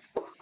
Hello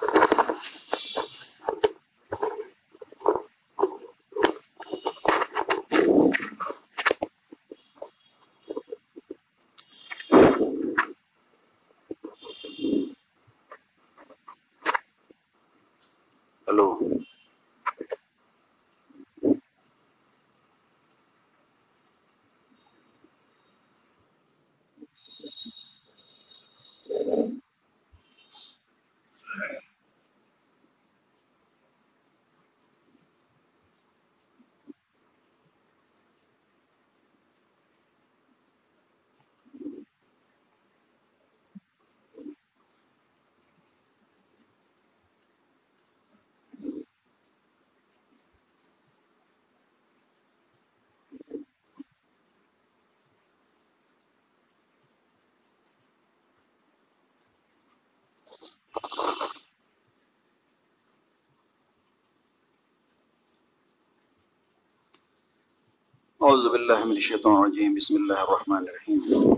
اعوذ باللہ من الشیطان الرجیم، بسم اللہ الرحمن الرحیم.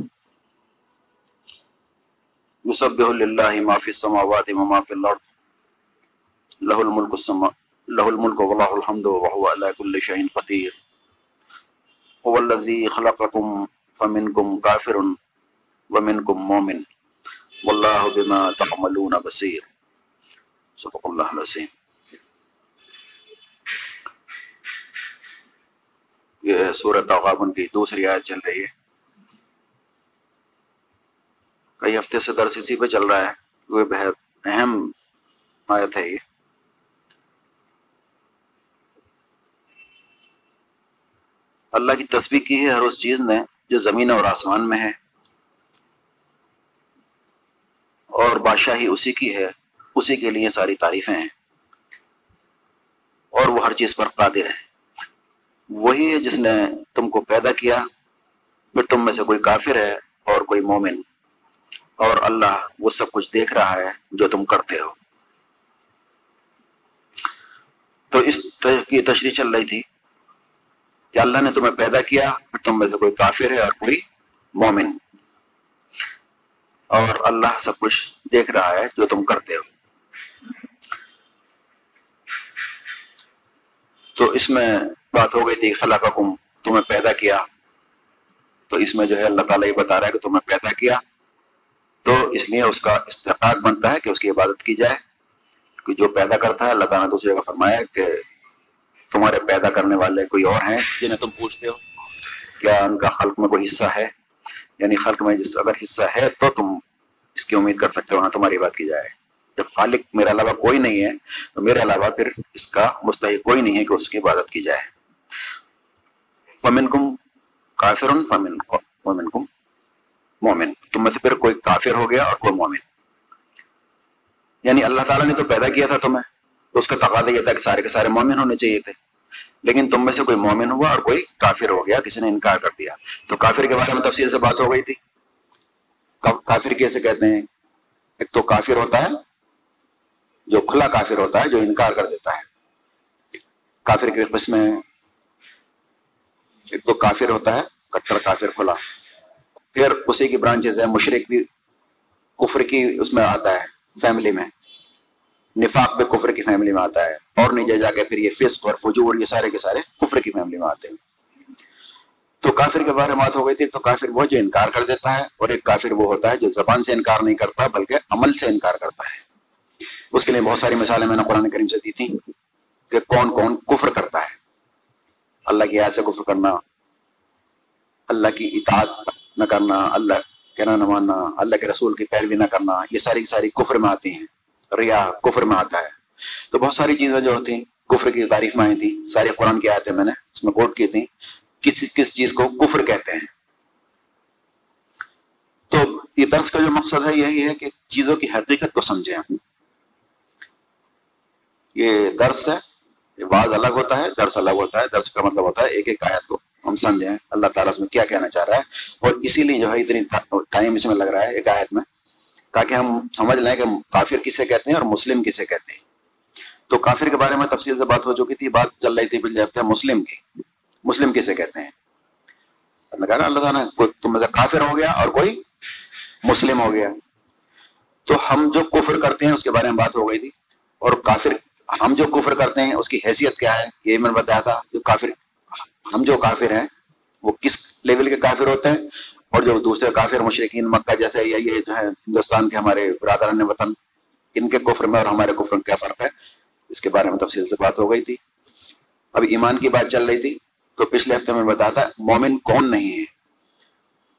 یسبح للہ ما فی السماوات و ما فی الارض. له الملک السما له الملک والله الحمد وهو على كل شيء قدیر. هو الذي خلقكم فمنكم كافر ومنكم مؤمن والله بما تعملون بصیر. صدق اللہ العظیم. یہ سورت تغابن کی دوسری آیت چل رہی ہے۔ کئی ہفتے سے درس اسی پہ چل رہا ہے۔ وہ بہت اہم آیت ہے یہ۔ اللہ کی تسبیح کی ہے ہر اس چیز نے جو زمین اور آسمان میں ہے۔ اور بادشاہی اسی کی ہے۔ اسی کے لیے ساری تعریفیں ہیں۔ اور وہ ہر چیز پر قادر ہے وہی ہے جس نے تم کو پیدا کیا، پھر تم میں سے کوئی کافر ہے اور کوئی مومن۔ اور اللہ وہ سب کچھ دیکھ رہا ہے جو تم کرتے ہو۔ تو اس کی تشریح چل رہی تھی کہ اللہ نے تمہیں پیدا کیا، پھر تم میں سے کوئی کافر ہے اور کوئی مومن۔ اور اللہ سب کچھ دیکھ رہا ہے جو تم کرتے ہو۔ تو اس میں بات ہو گئی تھی، خلا کا کم تمہیں پیدا کیا۔ تو اس میں جو ہے اللہ تعالیٰ یہ بتا رہا ہے کہ تمہیں پیدا کیا۔ تو اس لیے اس کا استحقاق بنتا ہے کہ اس کی عبادت کی جائے۔ کہ جو پیدا کرتا ہے، اللہ تعالیٰ نے دوسرے کا فرمایا کہ تمہارے پیدا کرنے والے کوئی اور ہیں جنہیں تم پوچھتے ہو۔ کیا ان کا خلق میں کوئی حصہ ہے؟ یعنی خلق میں جس اگر حصہ ہے تو تم اس کی امید کر سکتے ہو ہاں تمہاری بات کی جائے۔ جب خالق میرے علاوہ کوئی نہیں ہے، تو میرے علاوہ پھر اس کا مستحق کوئی نہیں ہے کہ اس کی عبادت کی جائے۔ فمن کم کافر فمن مومن کم مومن۔ تم میں سے پھر کوئی کافر ہو گیا اور کوئی مومن۔ یعنی اللہ تعالیٰ نے تو پیدا کیا تھا تمہیں۔ تو اس کا تقاضا یہ تھا کہ سارے کے سارے مومن ہونے چاہیے تھے۔ لیکن تم میں سے کوئی مومن ہوا اور کوئی کافر ہو گیا، کسی نے انکار کر دیا۔ تو کافر کے بارے میں تفصیل سے بات ہو گئی تھی۔ کافر کیسے کہتے ہیں؟ ایک تو کافر ہوتا ہے، جو کھلا کافر ہوتا ہے، جو انکار کر دیتا ہے۔ کافر کے قسم میں ایک تو کافر ہوتا ہے، کٹر کافر کھلا۔ پھر اسی کی برانچز ہے مشرق بھی کفر کی اس میں آتا ہے فیملی میں۔ نفاق بھی کفر کی فیملی میں آتا ہے۔ اور نیچے جا کے پھر یہ فسق اور فجور، یہ سارے کے سارے کفر کی فیملی میں آتے ہیں۔ تو کافر کے بارے میں بات ہو گئی تھی، تو کافر وہ جو انکار کر دیتا ہے اور ایک کافر وہ ہوتا ہے جو زبان سے انکار نہیں کرتا، بلکہ عمل سے انکار کرتا ہے۔ اس کے لیے بہت ساری مثالیں میں نے قرآن کریم سے دی تھی کہ کون کون کفر کرتا ہے۔ اللہ کی آیت سے کفر کرنا، اللہ کی اطاعت نہ کرنا، اللہ کہنا نہ ماننا، اللہ کے رسول کی پیروی نہ کرنا، یہ ساری ساری کفر میں آتی ہیں، ریا کفر میں آتا ہے۔ تو بہت ساری چیزیں جو ہوتی ہیں، کفر کی تعریف میں آئی تھی، ساری قرآن کی آیتیں میں نے اس میں کوٹ کی تھی کس کس چیز کو کفر کہتے ہیں؟ تو یہ درس کا جو مقصد ہے، یہی ہے کہ چیزوں کی حقیقت کو سمجھیں ہم۔ یہ درس ہے یہ بعض الگ ہوتا ہے، درس الگ ہوتا ہے، درس کا مطلب ہوتا ہے ایک ایک آیت کو ہم سمجھیں اللہ تعالیٰ اس میں کیا کہنا چاہ رہا ہے؟ اور اسی لیے جو ہے اتنی ٹائم اس میں لگ رہا ہے ایک آیت میں، تاکہ ہم سمجھ لیں کہ کافر کسے کہتے ہیں اور مسلم کسے کہتے ہیں۔ تو کافر کے بارے میں تفصیل سے بات ہو چکی تھی، بات چل رہی تھی پچھلے ہفتے، مسلم کی۔ مسلم کسے کہتے ہیں؟ اللہ تعالیٰ کوئی تم سے کافر ہو گیا اور کوئی مسلم ہو گیا۔ تو ہم جو کفر کرتے ہیں اس کے بارے میں بات ہو گئی تھی اور کافر ہم جو کفر کرتے ہیں، اس کی حیثیت کیا ہے؟ یہ میں نے بتایا تھا، جو کافر، ہم جو کافر ہیں، وہ کس لیول کے کافر ہوتے ہیں؟ اور جو دوسرے کافر مشرقین مکہ جیسے یا یہ جو ہے ہندوستان کے ہمارے برادران وطن، ان کے کفر میں اور ہمارے کفر میں کیا فرق ہے؟ اس کے بارے میں تفصیل سے بات ہو گئی تھی۔ اب ایمان کی بات چل رہی تھی، تو پچھلے ہفتے میں بتایا تھا، مومن کون نہیں ہے؟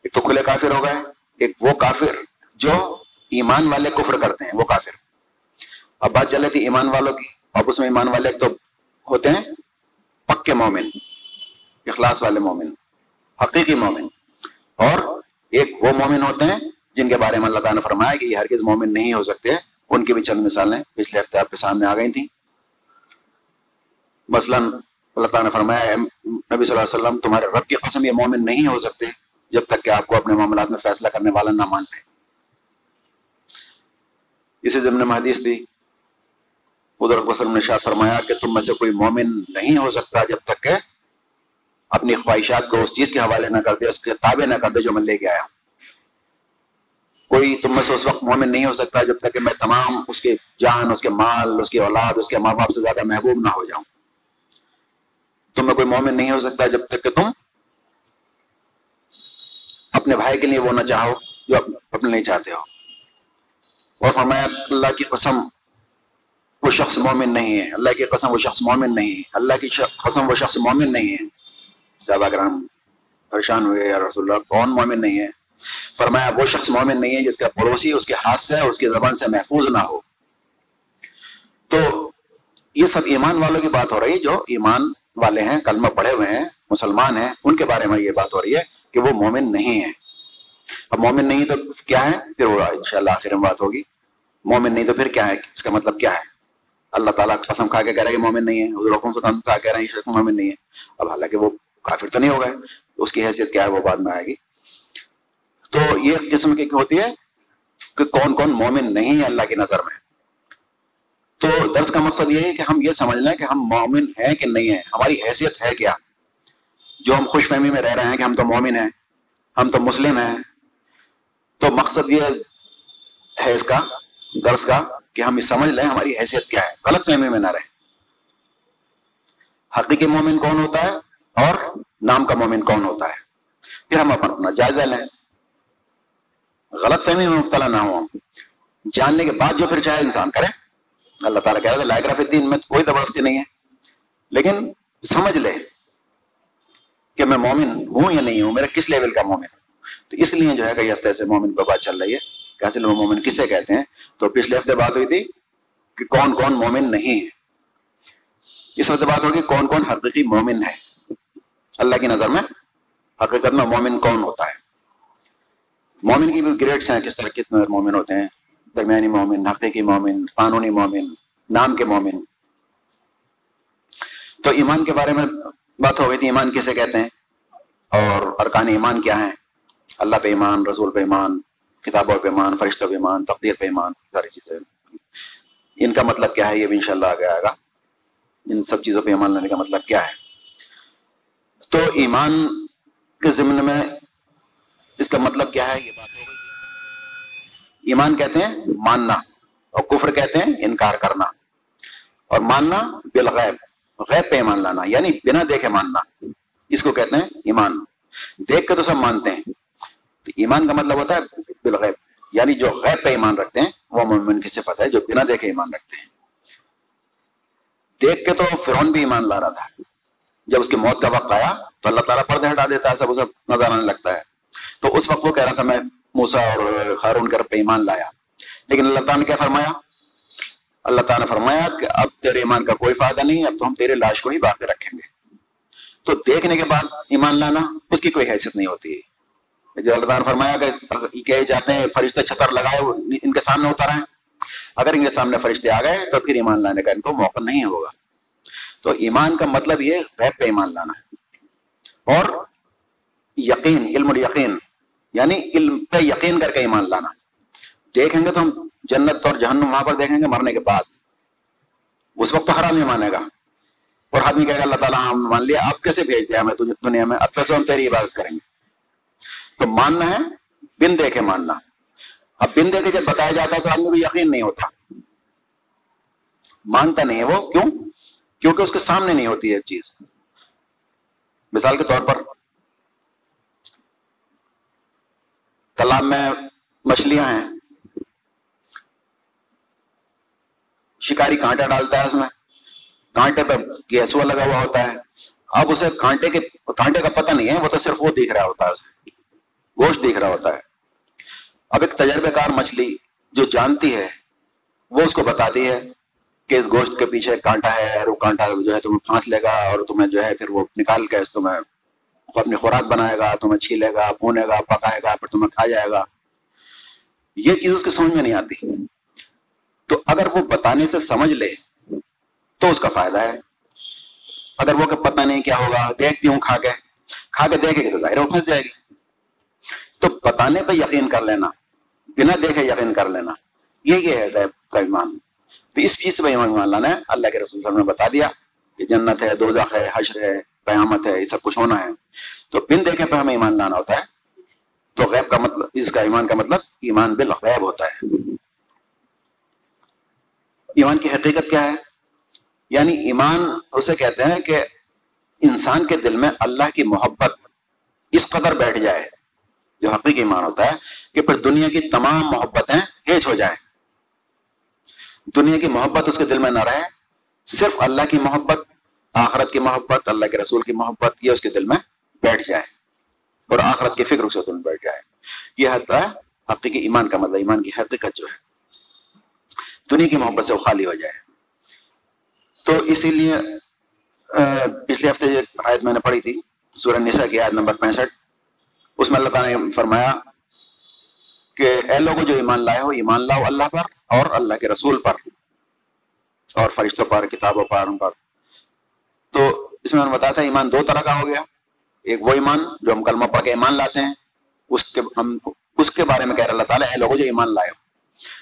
ایک تو کھلے کافر ہو گئے، ایک وہ کافر جو ایمان والے کفر کرتے ہیں، وہ کافر۔ اب بات چل رہی تھی ایمان والوں کی اب اس میں ایمان والے ایک تو ہوتے ہیں، پکے مومن، اخلاص والے مومن، حقیقی مومن۔ اور ایک وہ مومن ہوتے ہیں جن کے بارے میں اللہ تعالیٰ نے فرمایا کہ یہ ہرگز مومن نہیں ہو سکتے۔ ان کی بھی چند مثالیں پچھلے ہفتے آپ کے سامنے آ گئی تھیں۔ مثلا اللہ تعالیٰ نے فرمایا نبی صلی اللہ علیہ وسلم، تمہارے رب کی قسم یہ مومن نہیں ہو سکتے جب تک کہ آپ کو اپنے معاملات میں فیصلہ کرنے والا نہ مان لیں۔ اسی ضمن میں حدیث تھی ادھر وسلم نے شاہ فرمایا کہ تم میں سے کوئی مومن نہیں ہو سکتا جب تک کہ اپنی خواہشات کو اس چیز کے حوالے نہ کر دے، اس کے تابع نہ کر دے جو میں لے کے آیا ہوں۔ کوئی تم میں سے اس وقت مومن نہیں ہو سکتا جب تک کہ میں تمام اس کے جان، اس کے مال، اس کی اولاد، اس کے ماں باپ سے زیادہ محبوب نہ ہو جاؤں۔ تم میں کوئی مومن نہیں ہو سکتا جب تک کہ تم اپنے بھائی کے لیے وہ نہ چاہو، جو اپنے نہیں چاہتے ہو۔ اور فرمایا، اللہ کی قسم وہ شخص مومن نہیں ہے۔ اللہ کی قسم وہ شخص مومن نہیں ہے۔ اللہ کی قسم وہ شخص مومن نہیں ہے۔ صحابہ کرام پریشان ہوئے یا رسول اللہ کون مومن نہیں ہے؟ فرمایا وہ شخص مومن نہیں ہے جس کا پڑوسی، اس کے ہاتھ سے، اس کی زبان سے محفوظ نہ ہو۔ تو یہ سب ایمان والوں کی بات ہو رہی ہے، جو ایمان والے ہیں، کلمہ پڑھے ہوئے ہیں، مسلمان ہیں، ان کے بارے میں یہ بات ہو رہی ہے کہ وہ مومن نہیں ہے اب مومن نہیں تو کیا ہے؟ پھر وہ ان شاء اللہ آخر میں بات ہوگی۔ مومن نہیں تو پھر کیا ہے؟ اس کا مطلب کیا ہے؟ اللہ تعالیٰ قسم کھا کے کہہ رہا ہے کہ مومن نہیں ہے، حضور سے کھا کہہ رہے ہیں مومن نہیں ہے۔ اب حالانکہ وہ کافر تو نہیں ہو گئے، اس کی حیثیت کیا ہے وہ بعد میں آئے گی۔ تو یہ قسم کی ہوتی ہے کہ کون کون مومن نہیں ہے اللہ کی نظر میں۔ تو درس کا مقصد یہ ہے کہ ہم یہ سمجھ لیں کہ ہم مومن ہیں کہ نہیں ہیں، ہماری حیثیت ہے کیا؟ جو ہم خوش فہمی میں رہ رہے ہیں کہ ہم تو مومن ہیں، ہم تو مسلم ہیں۔ تو مقصد یہ ہے اس کا، درس کا کہ ہم یہ سمجھ لیں ہماری حیثیت کیا ہے۔ غلط فہمی میں نہ رہیں۔ حقیقی مومن کون ہوتا ہے اور نام کا مومن کون ہوتا ہے؟ پھر ہم اپنا جائزہ لیں۔ غلط فہمی میں مبتلا نہ ہوں جاننے کے بعد جو پھر چاہے انسان کرے۔ اللہ تعالیٰ کہہ رہا ہے الدین میں کوئی زبردستی نہیں ہے۔ لیکن سمجھ لے کہ میں مومن ہوں یا نہیں ہوں، میرا کس لیول کا مومن؟ ہوں تو اس لیے جو ہے کئی ہفتے سے مومن پر بات چل رہی ہے۔ کہ اصل مومن کسے کہتے ہیں؟ تو پچھلے ہفتے بات ہوئی تھی کہ کون کون مومن نہیں ہے اس ہفتے بات ہوگی کون کون حقیقی مومن ہے اللہ کی نظر میں حقیقت میں مومن کون ہوتا ہے۔ مومن کی بھی گریڈس ہیں کس طرح کتنے مومن ہوتے ہیں۔ درمیانی مومن، حقیقی مومن، قانونی مومن، نام کے مومن۔ تو ایمان کے بارے میں بات ہو گئی تھی، ایمان کسے کہتے ہیں؟ اور ارکان ایمان کیا ہیں؟ اللہ پہ ایمان، رسول پہ ایمان کتابوں پہ ایمان فرشتوں پہ ایمان تقدیر پہ ایمان ساری چیزیں۔ ان کا مطلب کیا ہے؟ یہ بھی انشاءاللہ آگے آئے گا۔ ان سب چیزوں پہ ایمان لانے کا مطلب کیا ہے؟ تو ایمان کے ضمن میں اس کا مطلب کیا ہے؟ یہ بات ہو گئی۔ ایمان کہتے ہیں ماننا اور کفر کہتے ہیں انکار کرنا۔ اور ماننا بالغیب، غیب پہ ایمان لانا یعنی بنا دیکھے ماننا۔ اس کو کہتے ہیں ایمان۔ دیکھ کے تو سب مانتے ہیں۔ تو ایمان کا مطلب ہوتا ہے بالغیب یعنی جو غیب پہ ایمان رکھتے ہیں، وہ مومن کی صفت ہے، جو بنا دیکھے ایمان رکھتے ہیں۔ دیکھ کے تو فرون بھی ایمان لا رہا تھا۔ جب اس کی موت کا وقت آیا، تو اللہ تعالیٰ پردے ہٹا دیتا ہے، سب اسے نظر آنے لگتا ہے۔ تو اس وقت وہ کہہ رہا تھا، میں موسا اور ہارون کر پہ ایمان لایا۔ لیکن اللہ تعالیٰ نے کیا فرمایا؟ اللہ تعالیٰ نے فرمایا کہ اب تیرے ایمان کا کوئی فائدہ نہیں، اب تو ہم تیرے لاش کو ہی باقی رکھیں گے۔ تو دیکھنے کے بعد ایمان لانا، اس کی کوئی حیثیت نہیں ہوتی۔ جو اللہ نے فرمایا کہ کہے جاتے ہیں، فرشتے چھتر لگائے ان کے سامنے اتر ہیں اگر ان کے سامنے فرشتے آ گئے تو پھر ایمان لانے کا ان کو موقع نہیں ہوگا۔ تو ایمان کا مطلب یہ غیب پہ ایمان لانا۔ ہے اور یقین، علم اور یقین یعنی علم پہ یقین کر کے ایمان لانا۔ دیکھیں گے تو ہم جنت اور جہنم وہاں پر دیکھیں گے مرنے کے بعد۔ اس وقت تو حرام ہی مانے گا۔ اور آدمی کہے گا، اللہ تعالیٰ ہم مان لیا آپ کیسے بھیج دیا ہمیں دنیا میں؟ اب پیسے ہم تیری عبادت کریں گے۔ تو ماننا ہے بن دیکھے ماننا۔ اب بن دے کے جب بتایا جاتا ہے تو آدمی کو یقین نہیں ہوتا۔ مانتا نہیں ہے وہ، کیوں؟ کیونکہ اس کے سامنے نہیں ہوتی ہے چیز۔ مثال کے طور پر تالاب میں مچھلیاں ہیں۔ شکاری کانٹا ڈالتا ہے اس میں۔ کانٹے پہ گیسوا لگا ہوا ہوتا ہے۔ اب اسے کانٹے کے کانٹے کا پتہ نہیں ہے، وہ تو صرف وہ دیکھ رہا ہوتا ہے۔ اسے گوشت دیکھ رہا ہوتا ہے۔ اب ایک تجربے کار مچھلی جو جانتی ہے، وہ اس کو بتاتی ہے کہ اس گوشت کے پیچھے کانٹا ہے، اور وہ کانٹا جو ہے تمہیں پھانس لے گا، اور تمہیں جو ہے پھر وہ نکال کے تمہیں اپنی خوراک بنائے گا، تمہیں چھیلے گا بھونے گا، پکائے گا، پھر تمہیں کھا جائے گا۔ یہ چیز اس کی سمجھ میں نہیں آتی۔ تو اگر وہ بتانے سے سمجھ لے، تو اس کا فائدہ ہے۔ اگر وہ کہ پتہ نہیں کیا ہوگا، دیکھتی ہوں، کھا کے کھا کے دیکھے گی تو ظاہر وہ پھنس جائے گی۔ تو بتانے پہ یقین کر لینا، بنا دیکھے یقین کر لینا۔ یہ یہ ہے غیب کا ایمان۔ تو اس چیز پہ ایمان لانا ہے۔ اللہ کے رسول صلی اللہ علیہ وسلم نے بتا دیا کہ جنت ہے، دوزخ ہے، حشر ہے، قیامت ہے، یہ سب کچھ ہونا ہے۔ تو بن دیکھے پہ ہمیں ایمان لانا ہوتا ہے۔ تو غیب کا مطلب اس کا ایمان کا مطلب ایمان بالغیب ہوتا ہے۔ ایمان کی حقیقت کیا ہے؟ یعنی ایمان اسے کہتے ہیں کہ انسان کے دل میں اللہ کی محبت اس قدر بیٹھ جائے۔ جو حقیقی ایمان ہوتا ہے کہ پھر دنیا کی تمام محبتیں ہیچ ہو جائیں۔ دنیا کی محبت اس کے دل میں نہ رہے، صرف اللہ کی محبت، آخرت کی محبت، اللہ کے رسول کی محبت، یہ اس کے دل میں بیٹھ جائے۔ اور آخرت کی فکر اس کے دل میں بیٹھ جائے۔ یہ حد ہے، حقیقی ایمان کا مطلب ایمان کی حقیقت جو ہے۔ دنیا کی محبت سے وہ خالی ہو جائے۔ تو اسی لیے پچھلے ہفتے جو آیت میں نے پڑھی تھی، سورہ نساء کی آیت نمبر پینسٹھ۔ اس میں اللہ تعالیٰ نے فرمایا کہ اے لوگوں جو ایمان لائے ہو، ایمان لاؤ اللہ پر اور اللہ کے رسول پر اور فرشتوں پر، کتابوں پر، ان پر۔ تو اس میں بتایا تھا، ایمان دو طرح کا ہو گیا۔ ایک وہ ایمان جو ہم کلمہ پڑھ کے ایمان لاتے ہیں، اس کے ہم، اس کے بارے میں کہہ رہا اللہ تعالیٰ، اے لوگوں جو ایمان لائے ہو۔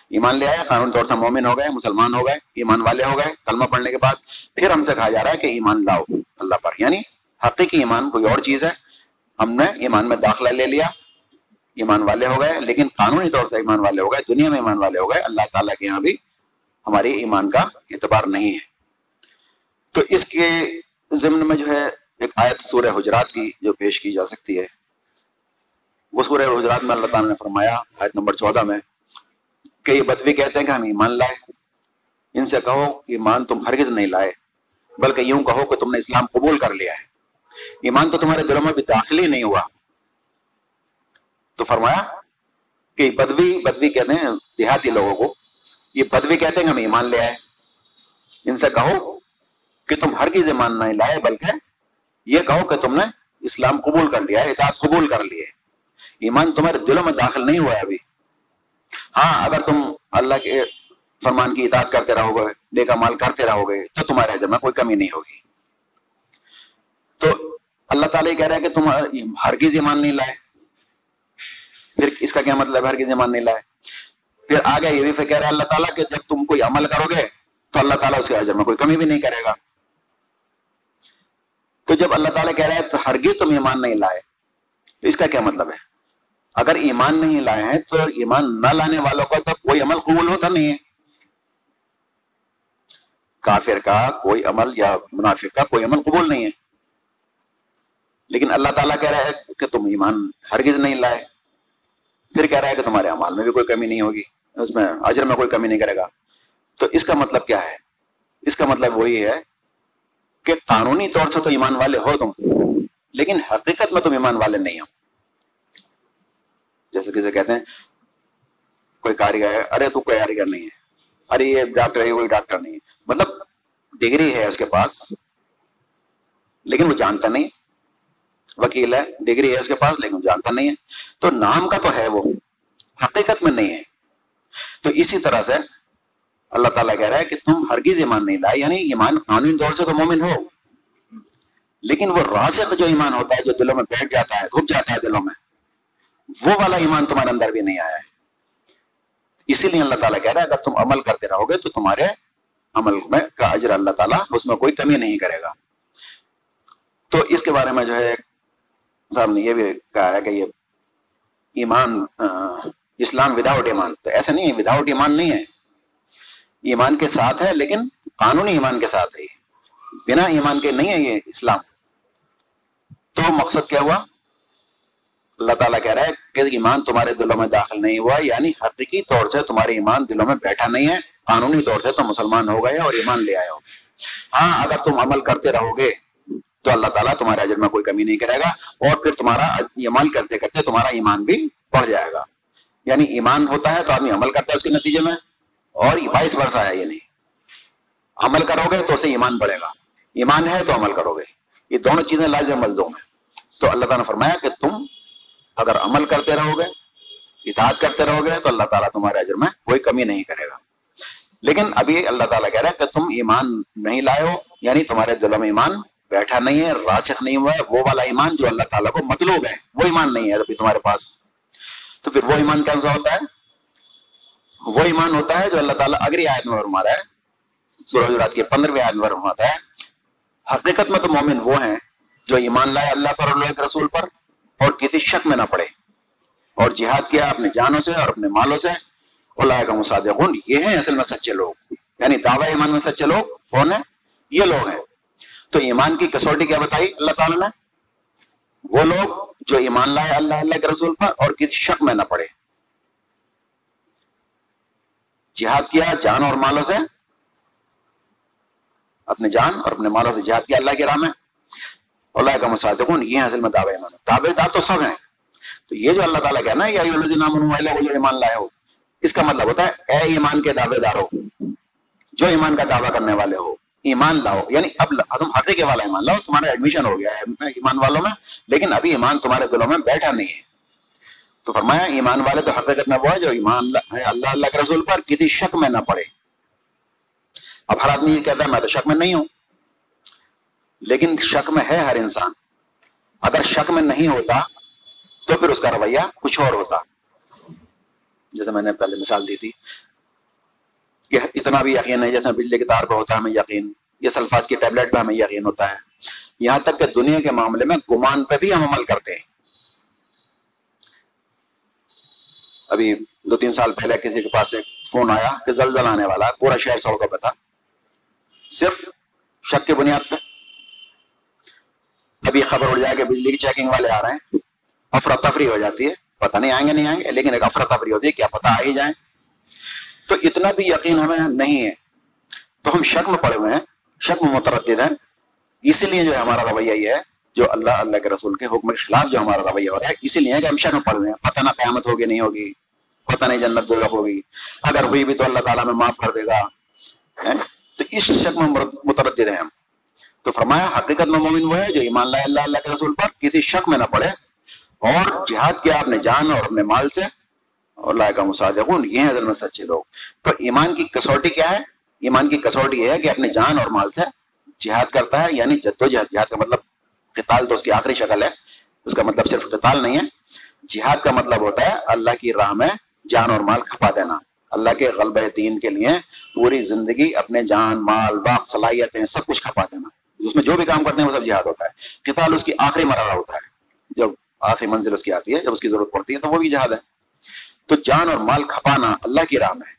ایمان لے آئے، قانون طور سے مومن ہو گئے، مسلمان ہو گئے، ایمان والے ہو گئے، کلمہ پڑھنے کے بعد پھر ہم سے کہا جا رہا ہے کہ ایمان لاؤ اللہ پر۔ یعنی حقیقی ایمان کوئی اور چیز ہے ہم نے ایمان میں داخلہ لے لیا، ایمان والے ہو گئے، لیکن قانونی طور سے ایمان والے ہو گئے، دنیا میں ایمان والے ہو گئے، اللہ تعالیٰ کے یہاں بھی ہماری ایمان کا اعتبار نہیں ہے۔ تو اس کے ضمن میں جو ہے ایک آیت سورہ حجرات کی جو پیش کی جا سکتی ہے۔ وہ سورہ حجرات میں اللہ تعالیٰ نے فرمایا، آیت نمبر چودہ میں، کہ یہ بدوی کہتے ہیں کہ ہم ایمان لائے۔ ان سے کہو ایمان تم ہرگز نہیں لائے، بلکہ یوں کہو کہ تم نے اسلام قبول کر لیا ہے۔ ایمان تو تمہارے دلوں میں بھی داخل ہی نہیں ہوا۔ تو فرمایا کہ بدوی بدوی کہتے ہیں دیہاتی لوگوں کو، یہ بدوی کہتے ہیں کہ ہم ایمان لے آئے۔ ان سے کہو کہ تم ہرگز ایمان نہیں لائے، بلکہ یہ کہو کہ تم نے اسلام قبول کر لیا اطاعت قبول کر لیے ایمان تمہارے دلوں میں داخل نہیں ہوا ہے ابھی۔ ہاں اگر تم اللہ کے فرمان کی اطاعت کرتے رہو گے، نیکا مال کرتے رہو گے، تو تمہارے حجر میں کوئی کمی نہیں ہوگی۔ تو اللہ تعالیٰ یہ کہہ رہا ہے کہ تم ہرگز ایمان نہیں لائے۔ پھر اس کا کیا مطلب ہے؟ ہرگز ایمان نہیں لائے۔ پھر آگے یہ بھی کہہ رہا ہے اللہ تعالیٰ کہ جب تم کوئی عمل کرو گے تو اللہ تعالیٰ اس کے حجر میں کوئی کمی بھی نہیں کرے گا۔ تو جب اللہ تعالیٰ کہہ رہا ہے تو ہرگز تم ایمان نہیں لائے، تو اس کا کیا مطلب ہے؟ اگر ایمان نہیں لائے ہیں تو ایمان نہ لانے والوں کا تو کوئی عمل قبول ہوتا نہیں ہے۔ کافر کا کوئی عمل یا منافق کا کوئی عمل قبول نہیں ہے۔ لیکن اللہ تعالیٰ کہہ رہا ہے کہ تم ایمان ہرگز نہیں لائے۔ پھر کہہ رہا ہے کہ تمہارے عمال میں بھی کوئی کمی نہیں ہوگی، اس میں اجر میں کوئی کمی نہیں کرے گا۔ تو اس کا مطلب کیا ہے؟ اس کا مطلب وہی ہے کہ قانونی طور سے تو ایمان والے ہو تم، لیکن حقیقت میں تم ایمان والے نہیں ہو۔ جیسے کسی کہتے ہیں، کوئی کاریگر ہے، ارے تو کوئی کاریگر نہیں ہے۔ ارے یہ ڈاکٹر ہے کوئی ڈاکٹر نہیں ہے۔ مطلب ڈگری ہے اس کے پاس، لیکن وہ جانتا نہیں۔ وکیل ہے، ڈگری ہے، اس کے پاس، لیکن جانتا نہیں ہے۔ تو نام کا تو ہے وہ، حقیقت میں نہیں ہے۔ تو اسی طرح سے اللہ تعالیٰ کہہ رہا ہے کہ تم ہرگز ایمان نہیں لائے یعنی ایمان قانونی طور سے تو مومن ہو، لیکن وہ راسخ جو ایمان ہوتا ہے، جو دلوں میں بیٹھ جاتا ہے گھپ جاتا ہے دلوں میں، وہ والا ایمان تمہارے اندر بھی نہیں آیا ہے۔ اسی لیے اللہ تعالیٰ کہہ رہا ہے، اگر تم عمل کرتے رہو گے تو تمہارے عمل میں کا اجر اللہ تعالیٰ اس میں کوئی کمی نہیں کرے گا۔ تو اس کے بارے میں جو ہے صاحب نے یہ بھی کہا ہے کہ یہ ایمان اسلام وداؤٹ ایمان، تو ایسا نہیں ہے وداؤٹ ایمان نہیں ہے۔ ایمان کے ساتھ ہے لیکن قانونی ایمان کے ساتھ ہے۔ یہ بنا ایمان کے نہیں ہے یہ اسلام۔ تو مقصد کیا ہوا؟ اللہ تعالیٰ کہہ رہا ہے کہ ایمان تمہارے دلوں میں داخل نہیں ہوا یعنی حقیقی طور سے تمہارے ایمان دلوں میں بیٹھا نہیں ہے۔ قانونی طور سے تم مسلمان ہو گئے اور ایمان لے آئے ہو۔ ہاں اگر تم عمل کرتے رہو گے تو اللہ تعالیٰ تمہارے اجر میں کوئی کمی نہیں کرے گا اور پھر تمہارا عمل کرتے کرتے تمہارا ایمان بھی بڑھ جائے گا۔ یعنی ایمان ہوتا ہے تو آدمی عمل کرتا ہے اس کے نتیجے میں اور بائیس برسہ ہے یہ نہیں۔ عمل کرو گے تو اسے ایمان بڑھے گا۔ ایمان ہے تو عمل کرو گے یہ دونوں چیزیں لازم ملزوم ہیں۔ تو اللہ تعالیٰ نے فرمایا کہ تم اگر عمل کرتے رہو گے اطاعت کرتے رہو گے تو اللہ تعالیٰ تمہارے اجر میں کوئی کمی نہیں کرے گا۔ لیکن ابھی اللہ تعالیٰ کہہ رہا ہے کہ تم ایمان نہیں لائے ہو یعنی تمہارے دلوں میں ایمان بیٹھا نہیں ہے، راسخ نہیں ہوا ہے، وہ والا ایمان جو اللہ تعالیٰ کو مطلوب ہے، وہ ایمان نہیں ہے ابھی تمہارے پاس۔ تو پھر وہ ایمان کون سا ہوتا ہے؟ وہ ایمان ہوتا ہے جو اللہ تعالیٰ اگری آیت میں فرما رہا ہے سورج رات کے پندرہویں آیت میں فرماتا ہے حقیقت میں تو مومن وہ ہیں جو ایمان لائے اللہ پر اللہ کے رسول پر اور کسی شک میں نہ پڑے۔ اور جہاد کیا اپنے جانوں سے اور اپنے مالوں سے؟ اللہ کا مصادقون یہ ہیں اصل میں سچے لوگ۔ یعنی دعوی ایمان میں سچے لوگ کون ہیں؟ یہ لوگ ہیں۔ تو ایمان کی کسوٹی کیا بتائی اللہ تعالیٰ نے؟ وہ لوگ جو ایمان لائے اللہ اللہ کے رسول پر اور کسی شک میں نہ پڑے۔ جہاد کیا جان اور مالوں سے؟ اپنے جان اور اپنے مالوں سے جہاد کیا اللہ کے راہ میں؟ اللہ کا مصادقون یہ اصل میں دعوے ایمان دعوے دار تو سب ہیں۔ تو یہ جو اللہ تعالیٰ کہنا ہے یہ نام جو ایمان لائے ہو۔ اس کا مطلب ہوتا ہے، اے ایمان کے دعوے دار ہو جو ایمان کا دعویٰ کرنے والے ہو۔ ایمان لاؤ یعنی اب تم حقیقے والا ایمان لاؤ، تمہارا ایڈمیشن ہو گیا ہے ایمان والوں میں، لیکن ابھی ایمان تمہارے دلوں میں بیٹھا نہیں ہے۔ تو فرمایا، ایمان والے تو حقیقت میں وہ ہے، جو ایمان ہے اللہ اللہ کے رسول پر کسی شک میں نہ پڑے۔ اب ہر آدمی یہ کہتا ہے، میں تو شک میں نہیں ہوں۔ لیکن شک میں ہے ہر انسان۔ اگر شک میں نہیں ہوتا، تو پھر اس کا رویہ کچھ اور ہوتا۔ جیسے میں نے پہلے مثال دی تھی۔ کہ اتنا بھی یقین ہے جیسے بجلی کے تار پہ ہوتا ہے، ہمیں یقین۔ یہ سلفاظ کی ٹیبلٹ پہ ہمیں یقین ہوتا ہے۔ یہاں تک کہ دنیا کے معاملے میں گمان پہ بھی ہم عمل کرتے ہیں۔ ابھی دو تین سال پہلے کسی کے پاس ایک فون آیا کہ زلزل آنے والا پورا شہر سو کا پتا صرف شک کی بنیاد پہ۔ ابھی خبر اڑ جائے کہ بجلی کی چیکنگ والے آ رہے ہیں۔ افراتفری ہو جاتی ہے۔ پتہ نہیں آئیں گے، نہیں آئیں گے، لیکن ایک افراتفری ہوتی ہے، کیا پتہ آ ہی جائیں۔ تو اتنا بھی یقین ہمیں نہیں ہے۔ تو ہم شک میں پڑے ہوئے ہیں شک میں متردد ہیں۔ اسی لیے جو ہمارا رویہ یہ ہے، جو اللہ اللہ کے رسول کے حکم کے خلاف جو ہمارا رویہ ہو رہا ہے، اسی لیے کہ ہم شک میں پڑے ہوئے ہیں۔ پتہ نہ قیامت ہوگی، نہیں ہوگی۔ پتہ نہیں جنت دو ہوگی۔ اگر ہوئی بھی تو اللہ تعالیٰ میں معاف کر دے گا۔ تو اس شک میں متردد ہیں ہم۔ تو فرمایا، حقیقت میں مومن وہ ہے جو ایمان اللہ اللہ اللہ کے رسول پر کسی شک میں نہ پڑے۔ اور جہاد کیا اپنے جان اور اپنے مال سے اور اللہ کا یہ ہیں میں سچے لوگ۔ تو ایمان کی کسوٹی کیا ہے؟ ایمان کی کسوٹی یہ ہے کہ اپنے جان اور مال سے جہاد کرتا ہے یعنی جد و جہاد جہاد کا مطلب قتال تو اس کی آخری شکل ہے، اس کا مطلب صرف قتال نہیں ہے۔ جہاد کا مطلب ہوتا ہے اللہ کی راہ میں جان اور مال کھپا دینا۔ اللہ کے غلب دین کے لیے پوری زندگی اپنے جان، مال، وقت، صلاحیتیں سب کچھ کھپا دینا۔ اس میں جو بھی کام کرتے ہیں وہ سب جہاد ہوتا ہے۔ قتال اس کی آخری مرحلہ ہوتا ہے۔ جب آخری منزل اس کی آتی ہے، جب اس کی ضرورت پڑتی ہے تو وہ بھی جہاد ہے۔ تو جان اور مال کھپانا اللہ کی راہ میں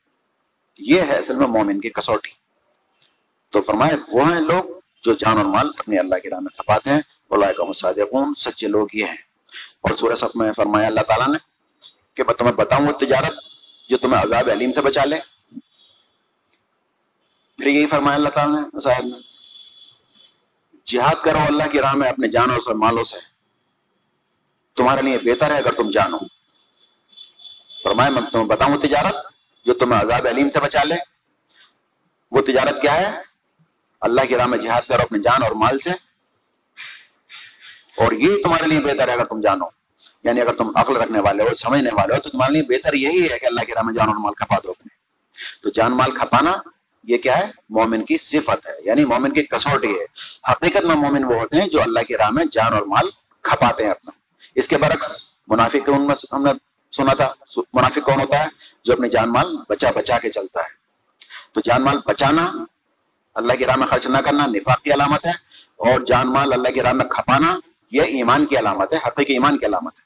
یہ ہے اصل میں مومن کی کسوٹی۔ تو فرمائے وہ ہیں لوگ جو جان اور مال اپنے اللہ کی راہ میں کھپاتے ہیں۔ اللہ کا مصادقون سچے لوگ یہ ہیں۔ اور سورہ صف میں فرمایا اللہ تعالیٰ نے کہ میں تمہیں بتاؤں وہ تجارت جو تمہیں عذاب علیم سے بچا لے۔ پھر یہی فرمایا اللہ تعالیٰ نے، صاحب نے جہاد کرو اللہ کی راہ میں اپنے جانوں سے، مالوں سے۔ تمہارے لیے بہتر ہے اگر تم جانو۔ فرمائے، میں تمہیں بتاؤں تجارت جو تمہیں عذاب علیم سے بچا لے۔ وہ تجارت کیا ہے؟ اللہ کی راہ میں جہاد کرو اپنے جان اور مال سے۔ اور یہ تمہارے لیے بہتر ہے اگر تم جانو۔ یعنی اگر تم عقل رکھنے والے ہو، سمجھنے والے ہو، تو تمہارے لیے بہتر یہی ہے کہ اللہ کی راہ میں جان اور مال کھپا دو اپنے۔ تو جان، مال کھپانا، یہ کیا ہے؟ مومن کی صفت ہے۔ یعنی مومن کی کسوٹی ہے۔ حقیقت میں مومن وہ ہوتے ہیں جو اللہ کی راہ میں جان اور مال کھپاتے ہیں اپنا۔ اس کے برعکس منافق ان میں ہم نے سنا تھا منافق کون ہوتا ہے؟ جو اپنے جان مال بچا بچا کے چلتا ہے۔ تو جان مال بچانا، اللہ کی راہ میں خرچ نہ کرنا نفاق کی علامت ہے، اور جان مال اللہ کی راہ میں کھپانا، یہ ایمان کی علامت ہے، حقیقی ایمان کی علامت ہے۔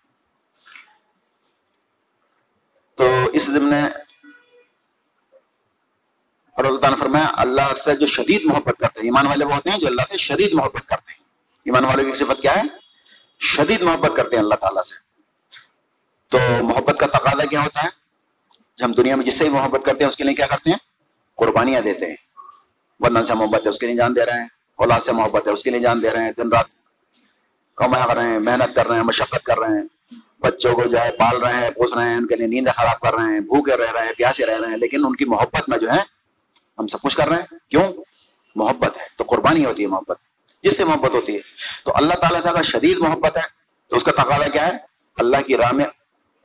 تو اس ضمن اور اللہ تعالیٰ نے فرمایا، اللہ سے جو شدید محبت کرتے ہیں، ایمان والے وہ ہوتے ہیں جو اللہ سے شدید محبت کرتے ہیں۔ ایمان والے کی صفت کیا ہے؟ شدید محبت کرتے ہیں اللہ تعالیٰ سے۔ تو محبت کا تقاضا کیا ہوتا ہے؟ جب ہم دنیا میں جس سے محبت کرتے ہیں، اس کے لیے کیا کرتے ہیں؟ قربانیاں دیتے ہیں۔ ورنہ سے محبت ہے، اس کے لیے جان دے رہے ہیں۔ اولاد سے محبت ہے، اس کے لیے جان دے رہے ہیں۔ دن رات کما کر رہے ہیں، محنت کر رہے ہیں، مشقت کر رہے ہیں۔ بچوں کو جو ہے پال رہے ہیں، پوس رہے ہیں، ان کے لیے نیند خراب کر رہے ہیں، بھوکے رہ رہے ہیں، پیاسے رہ رہے ہیں، لیکن ان کی محبت میں جو ہے ہم سب کچھ کر رہے ہیں۔ کیوں؟ محبت ہے، تو قربانی ہوتی ہے محبت۔ جس سے محبت ہوتی ہے۔ تو اللہ تعالیٰ سے اگر شدید محبت ہے، تو اس کا تقاضا کیا ہے؟ اللہ کی راہ میں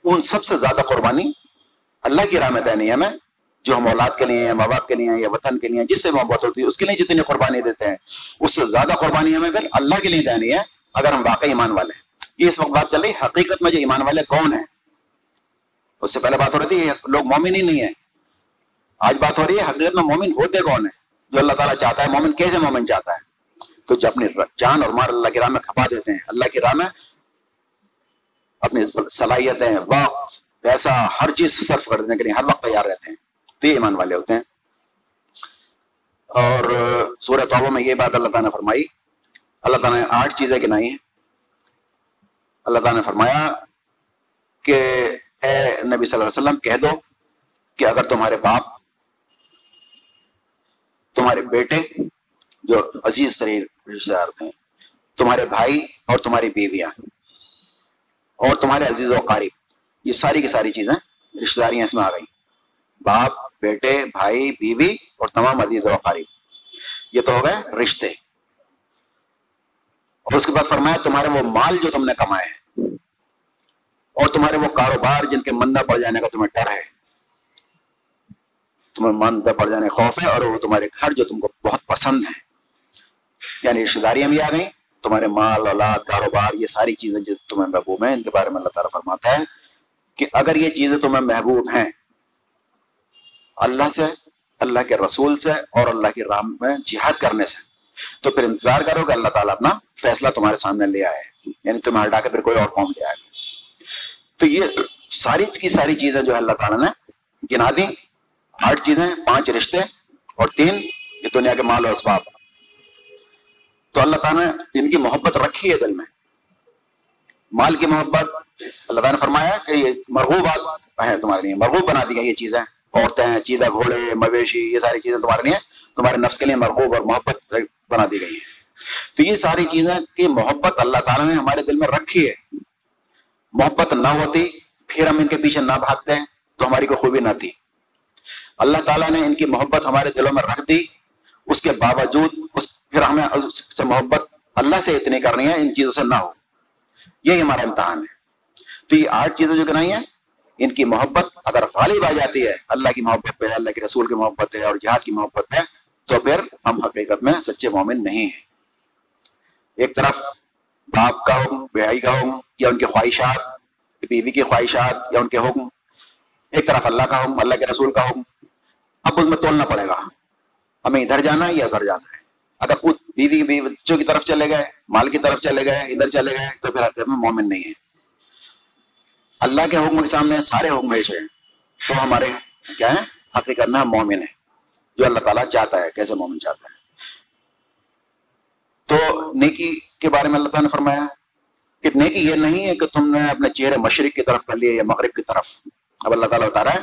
ان سب سے زیادہ قربانی اللہ کی راہ میں دینی ہے ہمیں، جو ہم اولاد کے لیے ماں باپ کے لیے یا وطن کے لیے جس سے محبت ہوتی ہے، اس کے لیے جتنی قربانی دیتے ہیں، اس سے زیادہ قربانی ہمیں پھر اللہ کے لیے دینی ہے، اگر ہم واقعی ایمان والے ہیں۔ یہ اس وقت بات چل رہی حقیقت میں جو ایمان والے کون ہیں؟ اس سے پہلے بات ہو رہی تھی لوگ مومن ہی نہیں ہے آج بات ہو رہی ہے، حقیقت میں مومن ہوتے کون ہیں؟ جو اللہ تعالیٰ چاہتا ہے، مومن کیسے مومن چاہتا ہے؟ تو جو اپنی جان اور مار اللہ کی راہ میں کھپا دیتے ہیں، اللہ کی راہ میں اپنی صلاحیتیں، وقت، پیسہ، ہر چیز صرف کر کے لیے ہر وقت تیار رہتے ہیں۔ تو یہ ایمان والے ہوتے ہیں۔ اور سورہ توبہ میں یہ بات اللہ تعالیٰ نے فرمائی۔ اللہ تعالیٰ نے آٹھ چیزیں گنائی ہیں۔ اللہ تعالیٰ نے فرمایا کہ اے نبی صلی اللہ علیہ وسلم، کہہ دو کہ اگر تمہارے باپ، تمہارے بیٹے جو عزیز ترین رشتے دار تھے، تمہارے بھائی اور تمہاری بیویاں اور تمہارے عزیز و قارب یہ ساری کی ساری چیزیں رشتے داریاں اس میں آ گئی باپ، بیٹے، بھائی، بیوی اور تمام عزیز و قارب یہ تو ہو گئے رشتے۔ اور اس کے بعد فرمایا، تمہارے وہ مال جو تم نے کمائے ہیں اور تمہارے وہ کاروبار جن کے مندہ پڑ جانے کا تمہیں ڈر ہے، تمہیں مندہ پڑ جانے خوف ہے اور وہ تمہارے گھر جو تم کو بہت پسند ہیں یعنی رشتے داریاں بھی آ گئیں تمہارے مال، اولاد، کاروبار، یہ ساری چیزیں جو تمہیں محبوب ہیں، ان کے بارے میں اللہ تعالیٰ فرماتا ہے کہ اگر یہ چیزیں تمہیں محبوب ہیں، اللہ سے، اللہ کے رسول سے اور اللہ کی راہ میں جہاد کرنے سے، تو پھر انتظار کرو کہ اللہ تعالیٰ اپنا فیصلہ تمہارے سامنے لے آئے یعنی تمہیں ہٹا کے پھر کوئی اور قوم لے آئے۔ تو یہ ساری کی ساری چیزیں جو ہے اللہ تعالیٰ نے گنا دی۔ آٹھ چیزیں، پانچ رشتے اور تین یہ دنیا کے مال و اسباب۔ تو اللہ تعالیٰ نے ان کی محبت رکھی ہے دل میں۔ مال کی محبت، اللہ تعالیٰ نے فرمایا کہ یہ مرغوبات ہے تمہارے لیے، مرغوب بنا دی گئی یہ چیزیں۔ عورتیں، چیدہ گھوڑے، مویشی، یہ ساری چیزیں تمہارے لیے تمہارے نفس کے لیے مرغوب اور محبت بنا دی گئی ہے تو یہ ساری چیزیں کی محبت اللہ تعالیٰ نے ہمارے دل میں رکھی ہے۔ محبت نہ ہوتی، پھر ہم ان کے پیچھے نہ بھاگتے ہیں تو ہماری کوئی خوبی نہ تھی۔ اللہ تعالیٰ نے ان کی محبت ہمارے دلوں میں رکھ دی، اس کے باوجود اس پھر ہمیں سے محبت اللہ سے اتنی کرنی ہے، ان چیزوں سے نہ ہو۔ یہی ہمارا امتحان ہے۔ تو یہ آٹھ چیزیں جو گنائی ہیں، ان کی محبت اگر غالب آ جاتی ہے، اللہ کی محبت پہ، اللہ کے رسول کی محبت ہے اور جہاد کی محبت ہے، تو پھر ہم حقیقت میں سچے مومن نہیں ہیں۔ ایک طرف باپ کا حکم بہائی کا حکم، یا ان کی خواہشات، بیوی کی خواہشات، یا ان کے حکم۔ ایک طرف اللہ کا حکم، اللہ کے رسول کا حکم۔ اب اس میں تولنا پڑے گا۔ ہمیں ادھر جانا ہے یا ادھر جانا ہے؟ اگر بیوی بیوی بچوں کی طرف چلے گئے، مال کی طرف چلے گئے، ادھر چلے گئے، تو پھر حقیقت میں مومن نہیں ہے اللہ کے حکم کے سامنے سارے حکم ایسے ہیں۔ تو ہمارے کیا ہے حقیقت میں ہم مومن ہیں۔ جو اللہ تعالیٰ چاہتا ہے، کیسے مومن چاہتا ہے؟ تو نیکی کے بارے میں اللہ تعالیٰ نے فرمایا کہ نیکی یہ نہیں ہے کہ تم نے اپنے چہرے مشرق کی طرف کر لیے یا مغرب کی طرف۔ اب اللہ تعالیٰ بتا رہا ہے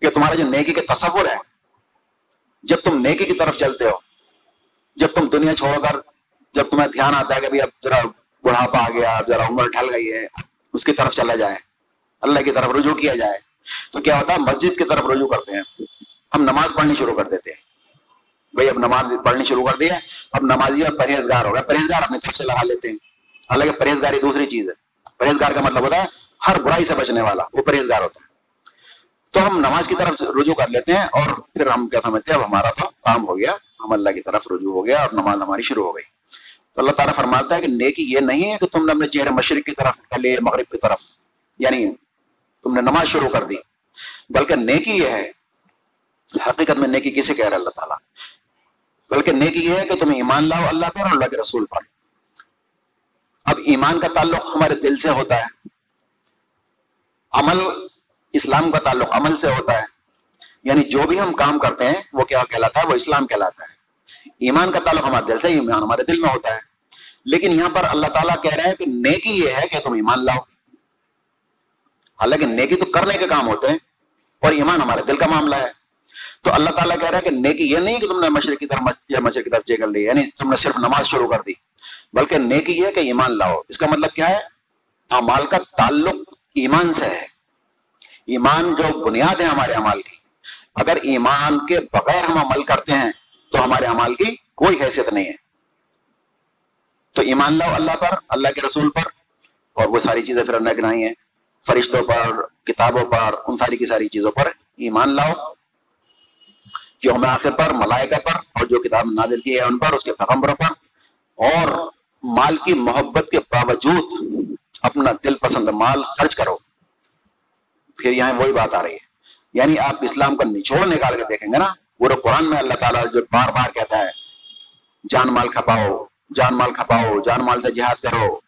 کہ تمہارا جو نیکی کے تصور ہے، جب تم نیکی کی طرف چلتے ہو جب تم دنیا چھوڑ کر جب تمہیں دھیان آتا ہے کہ اب ذرا بڑھاپا آ گیا ذرا عمر ڈھل گئی ہے، اس کی طرف چلا جائے، اللہ کی طرف رجوع کیا جائے، تو کیا ہوتا ہے؟ مسجد کی طرف رجوع کرتے ہیں۔ ہم نماز پڑھنی شروع کر دیتے ہیں۔ بھائی، اب نماز پڑھنی شروع کر دی ہے اب نمازی اور پرہیزگار ہو گیا۔ پرہیزگار اپنی طرف سے لگا لیتے ہیں۔ حالانکہ پرہیزگاری دوسری چیز ہے۔ پرہیزگار کا مطلب ہوتا ہے، ہر برائی سے بچنے والا وہ پرہیزگار ہوتا ہے۔ تو ہم نماز کی طرف رجوع کر لیتے ہیں اور پھر ہم کیا سمجھتے ہیں، اب ہمارا تو کام ہو گیا، ہم اللہ کی طرف رجوع ہو گیا اور نماز ہماری شروع ہو گئی۔ تو اللہ تعالیٰ فرماتا ہے کہ نیکی یہ نہیں ہے کہ تم نے اپنے چہرے مشرق کی طرف کر لیے مغرب کی طرف یعنی تم نے نماز شروع کر دی۔ بلکہ نیکی یہ ہے، حقیقت میں نیکی کسے کہہ رہا اللہ تعالیٰ؟ بلکہ نیکی یہ ہے کہ تم ایمان لاؤ اللہ پر اور اللہ کے رسول پر۔ اب ایمان کا تعلق ہمارے دل سے ہوتا ہے۔ عمل اسلام کا تعلق عمل سے ہوتا ہے۔ یعنی جو بھی ہم کام کرتے ہیں، وہ کیا کہلاتا ہے؟ وہ اسلام کہلاتا ہے۔ ایمان کا تعلق ہمارے دل سے ایمان، ہمارے دل میں ہوتا ہے۔ لیکن یہاں پر اللہ تعالیٰ کہہ رہے ہیں کہ نیکی یہ ہے کہ تم ایمان لاؤ۔ حالانکہ نیکی تو کرنے کے کام ہوتے ہیں اور ایمان ہمارے دل کا معاملہ ہے۔ تو اللہ تعالیٰ کہہ رہا ہے کہ نیکی یہ نہیں کہ تم نے مشرق کی طرف یا مشرق کی طرف کر لی یعنی تم نے صرف نماز شروع کر دی۔ بلکہ نیکی یہ کہ ایمان لاؤ۔ اس کا مطلب کیا ہے؟ امال کا تعلق ایمان سے ہے۔ ایمان جو بنیاد ہے ہمارے امال کی۔ اگر ایمان کے بغیر ہم عمل کرتے ہیں، تو ہمارے امال کی کوئی حیثیت نہیں ہے۔ تو ایمان لاؤ اللہ پر، اللہ کے رسول پر، اور وہ ساری چیزیں پھر اللہ گنائی ہیں۔ فرشتوں پر، کتابوں پر، ان ساری کی ساری چیزوں پر ایمان لاؤ۔ یوم آخر پر، ملائکہ پر، اور جو کتاب نازل کی ہے ان پر، اس کے پیغمبروں پر۔ اور مال کی محبت کے باوجود اپنا دل پسند مال خرچ کرو۔ پھر یہاں وہی بات آ رہی ہے۔ یعنی آپ اسلام کا نچوڑ نکال کے دیکھیں گے نا پورے قرآن میں اللہ تعالیٰ جو بار بار کہتا ہے، جان مال کھپاؤ، جان مال کھپاؤ، جان مال سے جہاد کرو،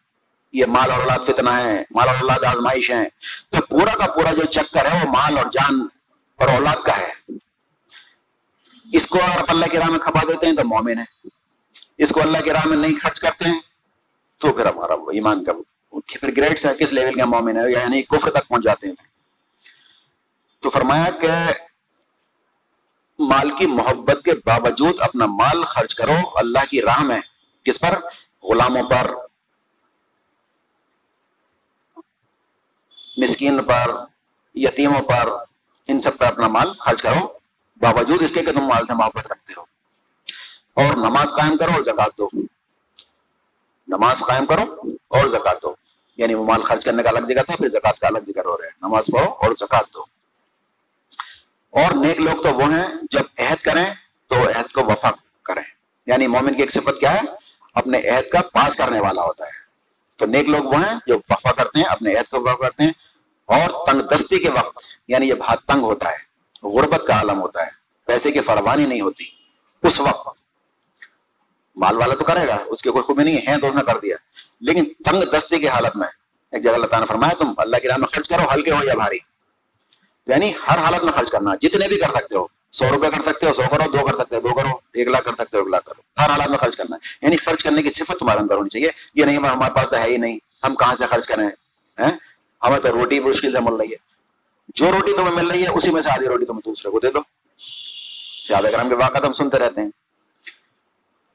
یہ مال اور اولاد فتنہ ہے، مال اور اولاد آزمائش ہے تو پورا کا پورا جو چکر ہے، وہ مال اور جان اور اولاد کا ہے۔ اس کو اگر اللہ کی راہ میں کھپا دیتے ہیں تو مومن ہے اس کو اللہ کی راہ میں نہیں خرچ کرتے ہیں، تو پھر ہمارا وہ ایمان کا پھر گریڈس ہے، کس لیول کا مومن ہے یعنی کفر تک پہنچ جاتے ہیں۔ تو فرمایا کہ مال کی محبت کے باوجود اپنا مال خرچ کرو، اللہ کی راہ میں۔ کس پر؟ غلاموں پر، مسکین پر، یتیموں پر، ان سب پر اپنا مال خرچ کرو۔ باوجود اس کے کہ تم مال سے محبت رکھتے ہو۔ اور نماز قائم کرو اور زکات دو۔ نماز قائم کرو اور زکات دو۔ یعنی وہ مال خرچ کرنے کا الگ جگہ تھا، پھر زکات کا الگ ذکر ہو رہا ہے۔ نماز پڑھو اور زکات دو۔ اور نیک لوگ تو وہ ہیں، جب عہد کریں تو عہد کو وفا کریں۔ یعنی مومن کی ایک صفت کیا ہے؟ اپنے عہد کا پاس کرنے والا ہوتا ہے۔ تو نیک لوگ وہ ہیں جو وفا کرتے ہیں، اپنے عہد کو وفا کرتے ہیں۔ اور تنگ دستی کے وقت یعنی جب ہاتھ تنگ ہوتا ہے، غربت کا عالم ہوتا ہے، پیسے کی فروانی نہیں ہوتی، اس وقت مال والا تو کرے گا، اس کی کوئی خوبی نہیں ہے تو اس نے کر دیا۔ لیکن تنگ دستی کی حالت میں، ایک جگہ اللہ تعالیٰ نے فرمایا، تم اللہ کی راہ میں خرچ کرو، ہلکے ہو یا بھاری۔ یعنی ہر حالت میں خرچ کرنا، جتنے بھی کر سکتے ہو، سو روپے کر سکتے ہو، سو کرو، دو کر سکتے ہو، دو کرو، ایک لاکھ کر سکتے ہو، ایک لاکھ کرو ہر حالات میں خرچ کرنا ہے۔ یعنی خرچ کرنے کی صفت تمہارے اندر ہونی چاہیے۔ یہ نہیں ہمارے پاس تو ہے ہی نہیں۔ ہم کہاں سے خرچ کریں؟ ہمیں تو روٹی مشکل سے مل رہی ہے۔ جو روٹی تمہیں مل رہی ہے، اسی میں سے آدھی روٹی تمہیں دوسرے کو دے دو۔ سیاد کرم کے واقعات ہم سنتے رہتے ہیں۔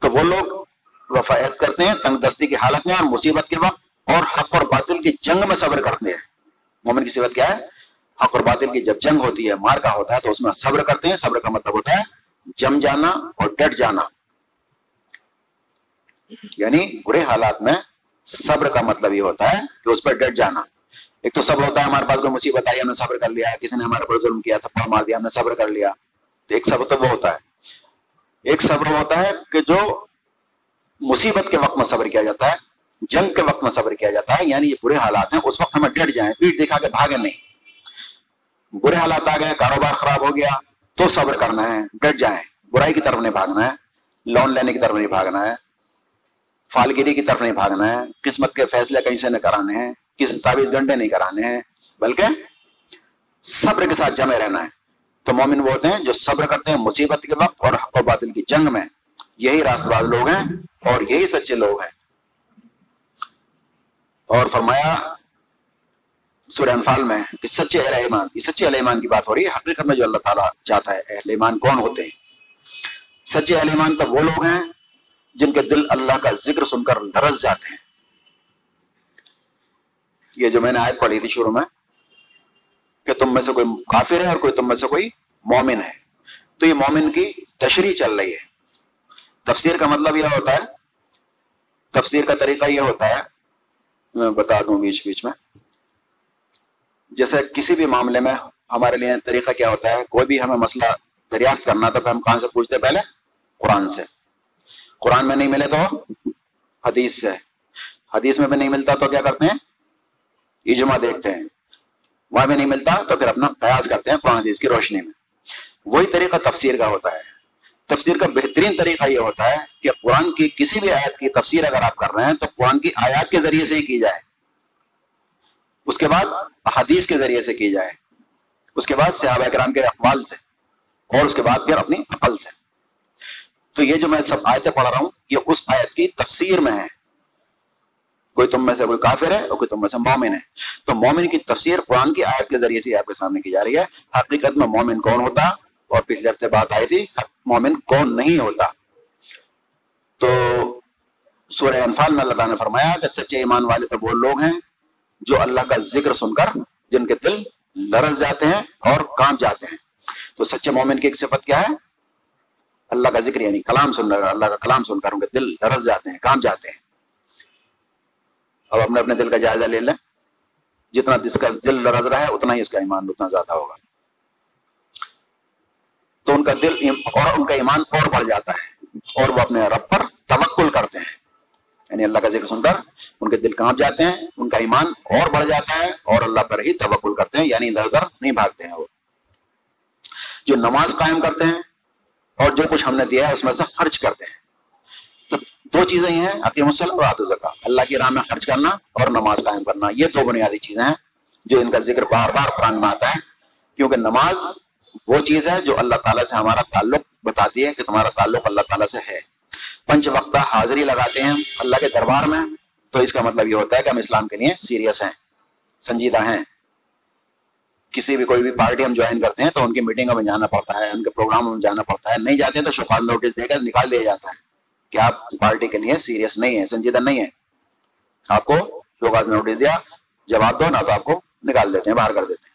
تو وہ لوگ وفایت کرتے ہیں، تنگ دستی کی حالت میں اور مصیبت کے وقت اور حق اور باطل کی جنگ میں صبر کرتے ہیں۔ مومن کی صفت کیا ہے؟ حق اور باطل کی جب جنگ ہوتی ہے، مار کا ہوتا ہے، تو اس میں صبر کرتے ہیں۔ صبر کا مطلب ہوتا ہے جم جانا اور ڈٹ جانا۔ یعنی برے حالات میں صبر کا مطلب یہ ہوتا ہے کہ اس پر ڈٹ جانا۔ ایک تو صبر ہوتا ہے، ہمارے پاس کوئی مصیبت آئی، ہم نے صبر کر لیا، کسی نے ہمارے پر ظلم کیا، تھپڑ مار دیا، ہم نے صبر کر لیا۔ تو ایک صبر تو وہ ہوتا ہے۔ ایک صبر ہوتا ہے کہ جو مصیبت کے وقت میں صبر کیا جاتا ہے، جنگ کے وقت میں صبر کیا جاتا ہے۔ یعنی یہ برے حالات ہیں، اس وقت ہمیں ڈٹ جائیں، پیٹ دکھا کے بھاگے نہیں۔ برے حالات آ گئے، کاروبار خراب ہو گیا، تو صبر کرنا ہے، ڈٹ جائیں۔ برائی کی طرف نہیں بھاگنا ہے، لون لینے کی طرف نہیں بھاگنا ہے، فالگیری کی طرف نہیں بھاگنا ہے، قسمت کے فیصلے کہیں سے نہیں کرانے ہیں، کسی تعویذ گھنٹے نہیں کرانے ہیں، بلکہ صبر کے ساتھ جمے رہنا ہے۔ تو مومن وہ ہوتے ہیں جو صبر کرتے ہیں مصیبت کے وقت اور حق و باطل کی جنگ میں۔ یہی راست باز لوگ ہیں اور یہی سچے لوگ ہیں۔ اور فرمایا سورہ انفال میں کہ سچے اہل ایمان، یہ سچے اہل ایمان کی بات ہو رہی ہے، حقیقت میں جو اللہ تعالیٰ چاہتا ہے، اہل ایمان کون ہوتے ہیں؟ سچے اہل ایمان تو وہ لوگ ہیں جن کے دل اللہ کا ذکر سن کر لرز جاتے ہیں۔ یہ جو میں نے آیت پڑھی تھی شروع میں کہ تم میں سے کوئی کافر ہے اور کوئی تم میں سے کوئی مومن ہے۔ تو یہ مومن کی تشریح چل رہی ہے۔ تفسیر کا مطلب یہ ہوتا ہے، تفسیر کا طریقہ یہ ہوتا ہے، میں بتا دوں بیچ بیچ میں جیسے کسی بھی معاملے میں ہمارے لیے طریقہ کیا ہوتا ہے؟ کوئی بھی ہمیں مسئلہ دریافت کرنا تو ہم کہاں سے پوچھتے پہلے قرآن سے۔ قرآن میں نہیں ملے تو حدیث سے۔ حدیث میں بھی نہیں ملتا تو کیا کرتے ہیں؟ اجماع دیکھتے ہیں۔ وہاں بھی نہیں ملتا تو پھر اپنا قیاس کرتے ہیں قرآن حدیث کی روشنی میں۔ وہی طریقہ تفسیر کا ہوتا ہے۔ تفسیر کا بہترین طریقہ یہ ہوتا ہے کہ قرآن کی کسی بھی آیت کی تفسیر اگر آپ کر رہے ہیں تو قرآن کی آیات کے ذریعے سے ہی کی جائے۔ اس کے بعد حدیث کے ذریعے سے کی جائے۔ اس کے بعد صحابہ کرام کے اقوال سے اور اس کے بعد پھر اپنی عقل سے۔ تو یہ جو میں سب آیتیں پڑھ رہا ہوں، یہ اس آیت کی تفسیر میں ہے۔ کوئی تم میں سے کوئی کافر ہے اور کوئی تم میں سے مومن ہے۔ تو مومن کی تفسیر قرآن کی آیت کے ذریعے سے آپ کے سامنے کی جا رہی ہے۔ حقیقت میں مومن کون ہوتا؟ اور پچھلے ہفتے بات آئی تھی، مومن کون نہیں ہوتا؟ تو سورہ انفال میں اللہ تعالیٰ نے فرمایا کہ سچے ایمان والے تو وہ لوگ ہیں جو اللہ کا ذکر سن کر جن کے دل لرز جاتے ہیں اور کام جاتے ہیں۔ تو سچے مومن کی ایک صفت کیا ہے؟ اللہ کا ذکر یعنی کلام سن کر، اللہ کا کلام سن کر ان کے دل لرز جاتے ہیں کام جاتے ہیں۔ اب اپنے اپنے دل کا جائزہ لے لیں۔ جتنا جس کا دل لرز رہا ہے، اتنا ہی اس کا ایمان اتنا زیادہ ہوگا۔ تو ان کا دل اور ان کا ایمان اور بڑھ جاتا ہے اور وہ اپنے رب پر توکل کرتے ہیں۔ یعنی اللہ کا ذکر سن کر ان کے دل کانپ جاتے ہیں، ان کا ایمان اور بڑھ جاتا ہے اور اللہ پر ہی توکل کرتے ہیں یعنی ادھر ادھر نہیں بھاگتے ہیں وہ۔ جو نماز قائم کرتے ہیں اور جو کچھ ہم نے دیا ہے، اس میں سے خرچ کرتے ہیں۔ تو دو چیزیں یہ ہیں، عقیم السلم اور آت اللہ کی راہ میں خرچ کرنا اور نماز قائم کرنا، یہ دو بنیادی چیزیں ہیں جو ان کا ذکر بار بار قرآن میں آتا ہے۔ کیونکہ نماز وہ چیز ہے جو اللہ تعالیٰ سے ہمارا تعلق بتاتی ہے کہ تمہارا تعلق اللہ تعالیٰ سے ہے۔ پنچ وقتہ حاضری لگاتے ہیں اللہ کے دربار میں، تو اس کا مطلب یہ ہوتا ہے کہ ہم اسلام کے لیے سیریس ہیں، سنجیدہ ہیں۔ کسی بھی، کوئی بھی پارٹی ہم جوائن کرتے ہیں تو ان کی میٹنگوں میں جانا پڑتا ہے، ان کے پروگرام میں جانا پڑتا ہے۔ نہیں جاتے ہیں تو شفاف نوٹس دے کر نکال دیا جاتا ہے کہ آپ پارٹی کے لیے سیریس نہیں ہے سنجیدہ نہیں ہے آپ کو شوکاز نوٹس دیا، جواب دو، نہ تو آپ کو نکال دیتے ہیں، باہر کر دیتے ہیں۔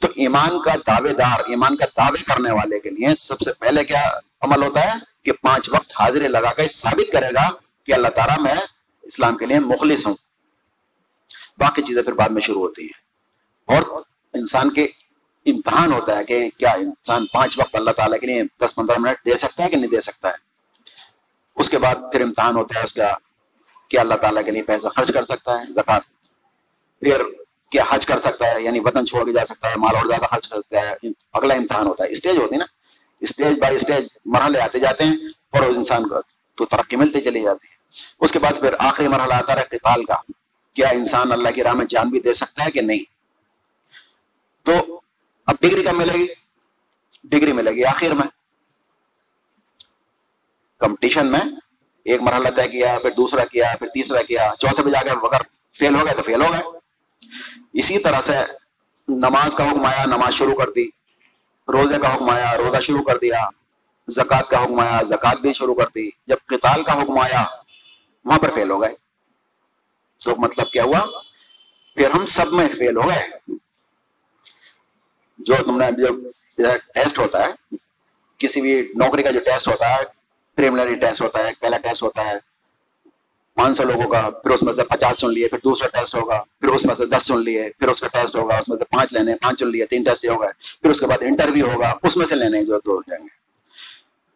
تو ایمان کا دعوے دار، ایمان کا دعوے کرنے والے کے لیے سب سے پہلے کیا عمل ہوتا ہے؟ کہ پانچ وقت حاضری لگا کر ثابت کرے گا کہ اللہ تعالیٰ میں اسلام کے لیے مخلص ہوں۔ باقی چیزیں پھر بعد میں شروع ہوتی ہیں۔ اور انسان کے امتحان ہوتا ہے کہ کیا انسان پانچ وقت اللہ تعالیٰ کے لیے دس پندرہ منٹ دے سکتا ہے کہ نہیں دے سکتا ہے۔ اس کے بعد پھر امتحان ہوتا ہے اس کا کیا اللہ تعالیٰ کے لیے پیسہ خرچ کر سکتا ہے زکات پھر کیا حج کر سکتا ہے یعنی وطن چھوڑ کے جا سکتا ہے، مال اور زیادہ خرچ کر سکتا ہے۔ اگلا امتحان ہوتا ہے۔ اسٹیج ہوتی ہے نا۔ اسٹیج بائی اسٹیج مرحلے آتے جاتے ہیں اور اس انسان کو تو ترقی ملتی چلی جاتی ہے۔ اس کے بعد پھر آخری مرحلہ آتا ہے قتال کا۔ کیا انسان اللہ کی راہ میں جان بھی دے سکتا ہے کہ نہیں؟ تو اب ڈگری کب ملے گی؟ ڈگری ملے گی آخر میں۔ کمپٹیشن میں ایک مرحلہ طے کیا، پھر دوسرا کیا، پھر تیسرا کیا، چوتھے پہ جا کے اگر فیل ہو گئے تو فیل ہو گئے۔ اسی طرح سے نماز کا حکم آیا، نماز شروع کر دی۔ روزے کا حکم آیا، روزہ شروع کر دیا، زکوٰۃ کا حکم آیا، زکوٰۃ بھی شروع کر دی، جب قتال کا حکم آیا، وہاں پر فیل ہو گئے۔ تو مطلب کیا ہوا؟ پھر ہم سب میں فیل ہو گئے۔ جو تم نے جو ٹیسٹ ہوتا ہے، کسی بھی نوکری کا جو ٹیسٹ ہوتا ہے پریمنری ٹیسٹ ہوتا ہے، پہلا ٹیسٹ ہوتا ہے پانچ سو لوگوں کا، پھر اس میں سے پچاس چن لیے، پھر دوسرا ٹیسٹ ہوگا، پھر اس میں سے دس چن لیے، پھر اس کا ٹیسٹ ہوگا، اس میں سے پانچ لینے، پانچ چن لیے، تین ٹیسٹ ہوگا، پھر اس کے بعد انٹرویو ہوگا، اس میں سے لینے جو دو جائیں گے۔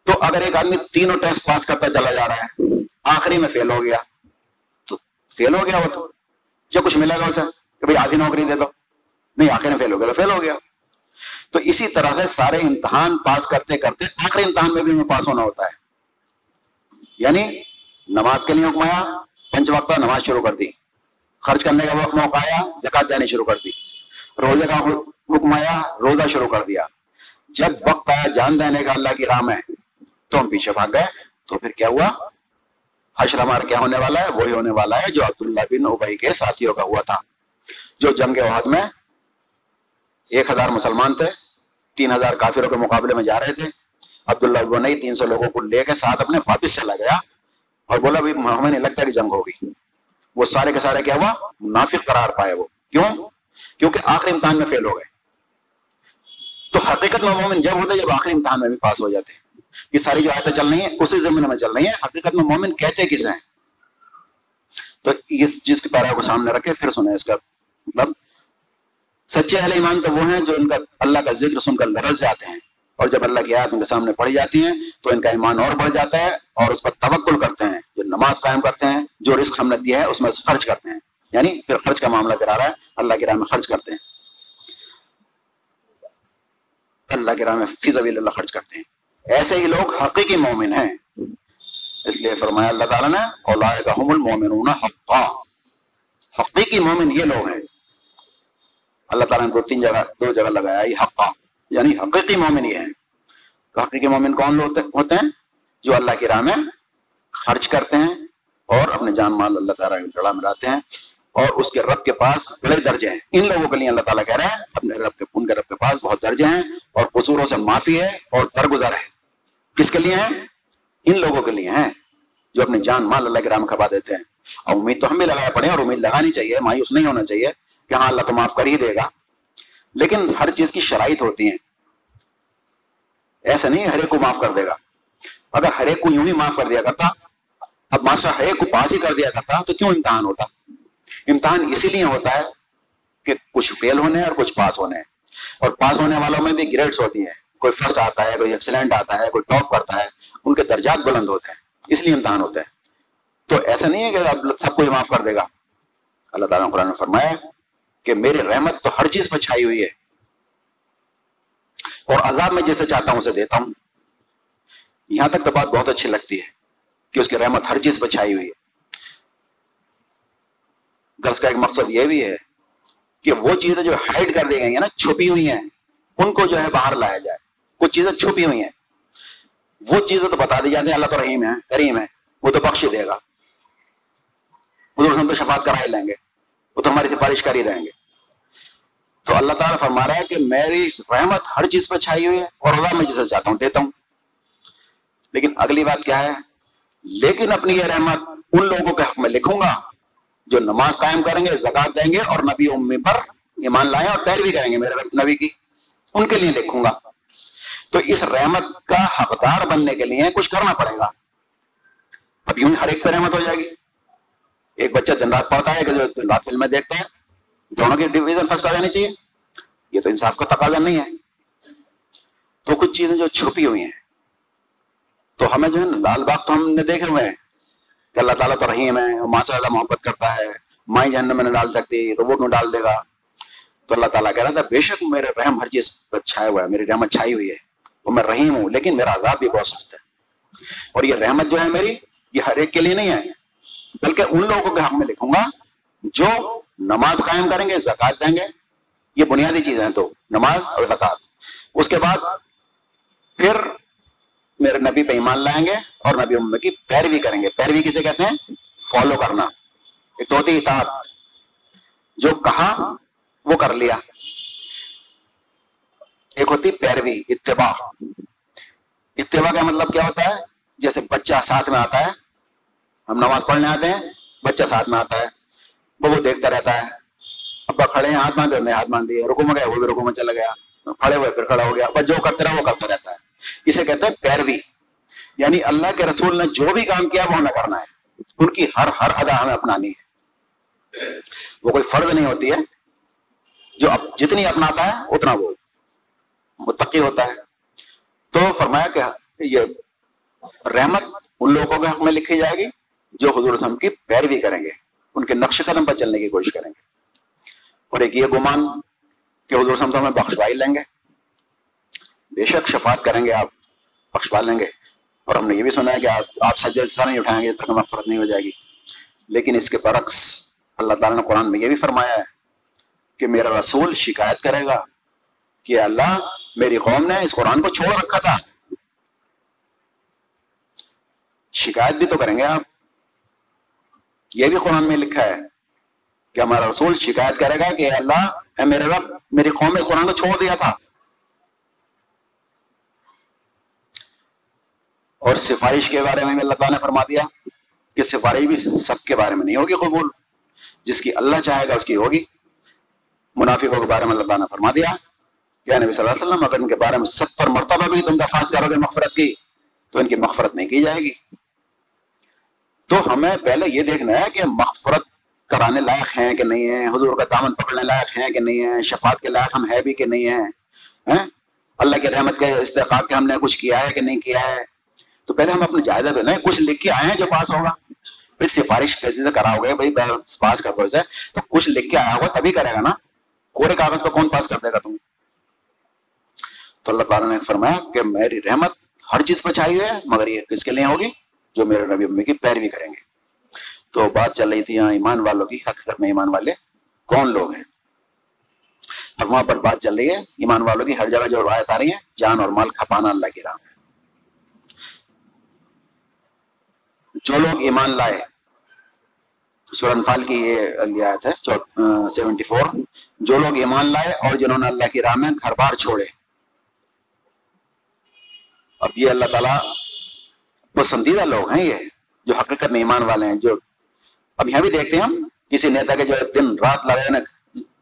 تو اگر ایک آدمی تینوں ٹیسٹ پاس کرتا چلا جا رہا ہے، آخری میں فیل ہو گیا، تو فیل ہو گیا وہ تو۔ جو کچھ ملے گا اسے کہ بھائی آدھی نوکری دے دو۔ نہیں، آخر میں فیل ہو گیا تو فیل ہو گیا۔ تو اسی طرح سے سارے امتحان پاس کرتے کرتے آخری امتحان میں بھی ہمیں پاس ہونا ہوتا ہے۔ یعنی نماز کے لیے حکم آیا پنچ وقت نماز شروع کر دی۔ خرچ کرنے کا وقت موقع آیا زکات دینی شروع کر دی۔ روزے کا حکم آیا، روزہ شروع کر دیا۔ جب وقت آیا، جان دینے کا اللہ کی راہ میں تو ہم پیچھے بھاگ گئے۔ تو پھر کیا ہوا؟ حشر ہمارا کیا ہونے والا ہے؟ وہی ہونے والا ہے جو عبداللہ بن ابئی کے ساتھیوں کا ہوا تھا۔ جو جنگ وحد میں ایک ہزار مسلمان تھے، تین ہزار کافروں کے مقابلے میں جا رہے تھے۔ عبداللہ ابن تین سو لوگوں کو لے کے ساتھ اپنے واپس چلا گیا۔ اور بولا بھائی ہمیں نہیں لگتا کہ جنگ ہوگی۔ وہ سارے کے سارے کیا ہوا؟ منافق قرار پائے وہ۔ کیوں؟ کیونکہ آخری امتحان میں فیل ہو گئے۔ تو حقیقت میں مومن جب ہوتے جب آخری امتحان میں بھی پاس ہو جاتے ہیں۔ یہ ساری جو آیتیں چل رہی ہیں، اسی زمین میں چل رہی ہیں۔ حقیقت میں مومن کہتے کس ہیں؟ تو اس جس کے پیرا کو سامنے رکھے، پھر سنیں اس کا مطلب۔ سچے اہل ایمان تو وہ ہیں جو ان کا اللہ کا ذکر سن کر لرز جاتے ہیں۔ اور جب اللہ کی آیت ان کے سامنے پڑھی جاتی ہیں تو ان کا ایمان اور بڑھ جاتا ہے اور اس پر توکل کرتے ہیں۔ جو نماز قائم کرتے ہیں، جو رزق ہم نے دیا ہے، اس میں سے خرچ کرتے ہیں۔ یعنی پھر خرچ کا معاملہ کرا رہا ہے۔ اللہ کی راہ میں خرچ کرتے ہیں۔ اللہ کی راہ میں فض اللہ خرچ کرتے ہیں۔ ایسے ہی لوگ حقیقی مومن ہیں۔ اس لیے فرمایا اللہ تعالیٰ نے اولا حقا حقیقی مومن یہ لوگ ہیں۔ اللہ تعالیٰ نے دو تین جگہ، دو جگہ لگایا یہ حقا یعنی حقیقی مومن یہ ہیں۔ تو حقیقی مومن کون لوگ ہوتے ہیں؟ جو اللہ کی راہ میں خرچ کرتے ہیں اور اپنے جان مال اللہ تعالیٰ کی جڑا ملاتے ہیں اور اس کے رب کے پاس بڑے درجے ہیں۔ ان لوگوں کے لیے اللہ تعالیٰ کہہ رہے ہیں، اپنے رب کے ان کے رب کے پاس بہت درجے ہیں اور قصوروں سے معافی ہے اور درگزر ہے۔ کس کے لیے ہیں؟ ان لوگوں کے لیے ہیں جو اپنی جان مال اللہ کے رام کھپا دیتے ہیں۔ اور امید تو ہم بھی لگایا پڑے اور امید لگانی چاہیے، مایوس نہیں ہونا چاہیے کہ ہاں اللہ تو معاف کر ہی دے گا۔ لیکن ہر چیز کی شرائط ہوتی ہیں۔ ایسا نہیں ہر ایک کو معاف کر دے گا۔ اگر ہر ایک کو یوں ہی معاف کر دیا کرتا، اب ماسٹر ہر ایک کو پاس ہی کر دیا کرتا، تو کیوں امتحان ہوتا؟ امتحان اسی لیے ہوتا ہے کہ کچھ فیل ہونے اور کچھ پاس ہونے۔ اور پاس ہونے والوں میں بھی گریڈس ہوتی ہیں۔ کوئی فرسٹ آتا ہے، کوئی ایکسلنٹ آتا ہے، کوئی ٹاپ کرتا ہے، ان کے درجات بلند ہوتے ہیں۔ اس لیے امتحان ہوتے ہیں۔ تو ایسا نہیں ہے کہ اب سب کو معاف کر دے گا۔ اللہ تعالیٰ نے قرآن نے فرمایا کہ میری رحمت تو ہر چیز پہ چھائی ہوئی ہے۔ اور عذاب میں جسے چاہتا ہوں اسے دیتا ہوں۔ یہاں تک تو بات بہت اچھی لگتی ہے کہ اس کی رحمت ہر چیز پہ چھائی ہوئی ہے۔ درس کا ایک مقصد یہ بھی ہے کہ وہ چیزیں جو ہائڈ کر دی گئی ہیں نا، چھپی ہوئی ہیں، ان کو جو ہے باہر لایا جائے۔ کچھ چیزیں چھپی ہوئی ہیں۔ وہ چیزیں تو بتا دی جاتی ہیں، اللہ تو رحیم ہے، کریم ہے، وہ تو بخش دے گا۔ ہم تو شفاعت کرا ہی لیں گے، وہ تو ہماری سفارش کر ہی دیں گے۔ تو اللہ تعالیٰ فرما رہا ہے کہ میری رحمت ہر چیز پہ چھائی ہوئی ہے اور رضا میں جسے چاہتا ہوں دیتا ہوں۔ لیکن اگلی بات کیا ہے؟ لیکن اپنی یہ رحمت ان لوگوں کے حق میں لکھوں گا جو نماز قائم کریں گے زکات دیں گے اور نبی امی پر ایمان لائیں اور پیروی کریں گے۔ میرے نبی کی ان کے لیے لکھوں گا۔ تو اس رحمت کا حقدار بننے کے لیے کچھ کرنا پڑے گا۔ اب یوں ہر ایک پہ رحمت ہو جائے گی۔ ایک بچہ دن رات پڑھتا ہے کہ جو دن رات فلمیں دیکھتے ہیں دونوں کی ڈویژن فرسٹ آ جانی چاہیے۔ یہ تو انصاف کا تقاضا نہیں ہے۔ تو کچھ چیزیں جو چھپی ہوئی ہیں۔ تو ہمیں جو ہے نا، لال باغ تو ہم نے دیکھے ہوئے ہیں۔ کہ اللہ تعالیٰ تو رحیم ہے ماں سے زیادہ محبت کرتا ہے۔ مائی جہنم میں نہ ڈال سکتی، تو وہ کیوں ڈال دے گا؟ تو اللہ تعالیٰ کہہ رہا تھا، بے شک میرے رحم ہر چیز پر چھایا ہوا ہے میری رحمت چھائی ہوئی ہے۔ وہ میں رحیم ہوں، لیکن میرا عذاب بھی بہت سخت ہے۔ اور یہ رحمت جو ہے میری، یہ ہر ایک کے لیے نہیں ہے۔ بلکہ ان لوگوں کے حق میں لکھوں گا، جو نماز قائم کریں گے زکات دیں گے، یہ بنیادی چیز ہیں تو نماز اور زکات اس کے بعد پھر میرے نبی پہ ایمان لائیں گے اور نبی امت کی پیروی کریں گے۔ پیروی کسے کہتے ہیں؟ فالو کرنا۔ ایک تو ہوتی اطاعت۔ جو کہا وہ کر لیا۔ ایک ہوتی پیروی، اتباع۔ اتباع کا مطلب کیا ہوتا ہے؟ جیسے بچہ ساتھ میں آتا ہے، ہم نماز پڑھنے آتے ہیں، بچہ ساتھ میں آتا ہے۔ وہ دیکھتا رہتا ہے۔ ابا کھڑے ہیں، ہاتھ باندھے ہاتھ باندھ دیے۔ رکو میں گئے وہ بھی رکو میں چلا گیا۔ کھڑے ہوئے، پھر کھڑا ہو گیا۔ بس جو کرتے رہا، وہ کرتا رہتا ہے۔ اسے کہتے ہیں پیروی۔ یعنی اللہ کے رسول نے جو بھی کام کیا، وہ ہمیں کرنا ہے۔ ان کی ہر ہر ادا ہمیں اپنانی ہے۔ وہ کوئی فرض نہیں ہوتی ہے۔ جو اب جتنی اپناتا ہے، اتنا وہ متقی ہوتا ہے۔ تو فرمایا کہ یہ رحمت ان لوگوں کے حق میں لکھی جائے گی، جو حضور رسم کی پیروی کریں گے۔ ان کے نقش قدم پر چلنے کی کوشش کریں گے۔ اور ایک یہ گمان کہ حضور رسم تو ہمیں بخشوائی لیں گے۔ بے شک شفاعت کریں گے آپ، بخشوا لیں گے۔ اور ہم نے یہ بھی سنا ہے کہ آپ آپ سجے سر نہیں اٹھائیں گے تک مغفرت نہیں ہو جائے گی۔ لیکن اس کے برعکس اللہ تعالیٰ نے قرآن میں یہ بھی فرمایا ہے کہ میرا رسول شکایت کرے گا کہ اللہ میری قوم نے اس قرآن کو چھوڑ رکھا تھا۔ شکایت بھی تو کریں گے آپ۔ یہ بھی قرآن میں لکھا ہے کہ ہمارا رسول شکایت کرے گا کہ اللہ میرے رب، میری قوم نے قرآن کو چھوڑ دیا تھا۔ اور سفارش کے بارے میں اللہ تعالیٰ نے فرما دیا کہ سفارش بھی سب کے بارے میں نہیں ہوگی قبول۔ جس کی اللہ چاہے گا اس کی ہوگی۔ منافقوں کے بارے میں اللہ تعالیٰ نے فرما دیا کہ نبی صلی اللہ علیہ وسلم، اگر ان کے بارے میں ستر مرتبہ بھی تم درخواست کرو گے مغفرت کی، تو ان کی مغفرت نہیں کی جائے گی۔ تو ہمیں پہلے یہ دیکھنا ہے کہ مغفرت کرانے لائق ہیں کہ نہیں ہیں؟ حضور کا دامن پکڑنے لائق ہیں کہ نہیں ہیں؟ شفاعت کے لائق ہم ہے بھی کہ نہیں ہیں؟ اللہ کے رحمت کے استحقاق کے ہم نے کچھ کیا ہے کہ نہیں کیا ہے؟ تو پہلے ہم اپنے جائزہ پہ لیں۔ کچھ لکھ کے آئے ہیں جو پاس ہوگا۔ پھر سفارش کیسے سے کرا ہوگا بھائی پاس کر دو اسے۔ تو کچھ لکھ کے آیا ہوگا، تبھی کرے گا نا؟ کورے کاغذ پہ کون پاس کر دے گا تم تو اللہ تعالیٰ نے فرمایا کہ میری رحمت ہر چیز پہ چاہیے مگر یہ کس کے لیے ہوگی؟ جو میرے نبی امی کی پیروی کریں گے۔ تو بات چل رہی تھی یہاں ایمان والوں کی، حقیقت میں ایمان والے کون لوگ ہیں؟ اب وہاں پر بات چل رہی ہے، ایمان والوں کی ہر جگہ جو روایت آ رہی ہیں، جان اور مال کھپانا اللہ کی راہ میں۔ جو لوگ ایمان لائے سورنفال کی یہ آیت ہے سیونٹی فور جو لوگ ایمان لائے اور جنہوں نے اللہ کی راہ میں گھر بار چھوڑے۔ اب یہ اللہ تعالیٰ پسندیدہ لوگ ہیں یہ، جو حقیقت میں ایمان والے ہیں، جو اب یہاں بھی دیکھتے ہیں ہم، کسی نیتا کے جو دن رات لگے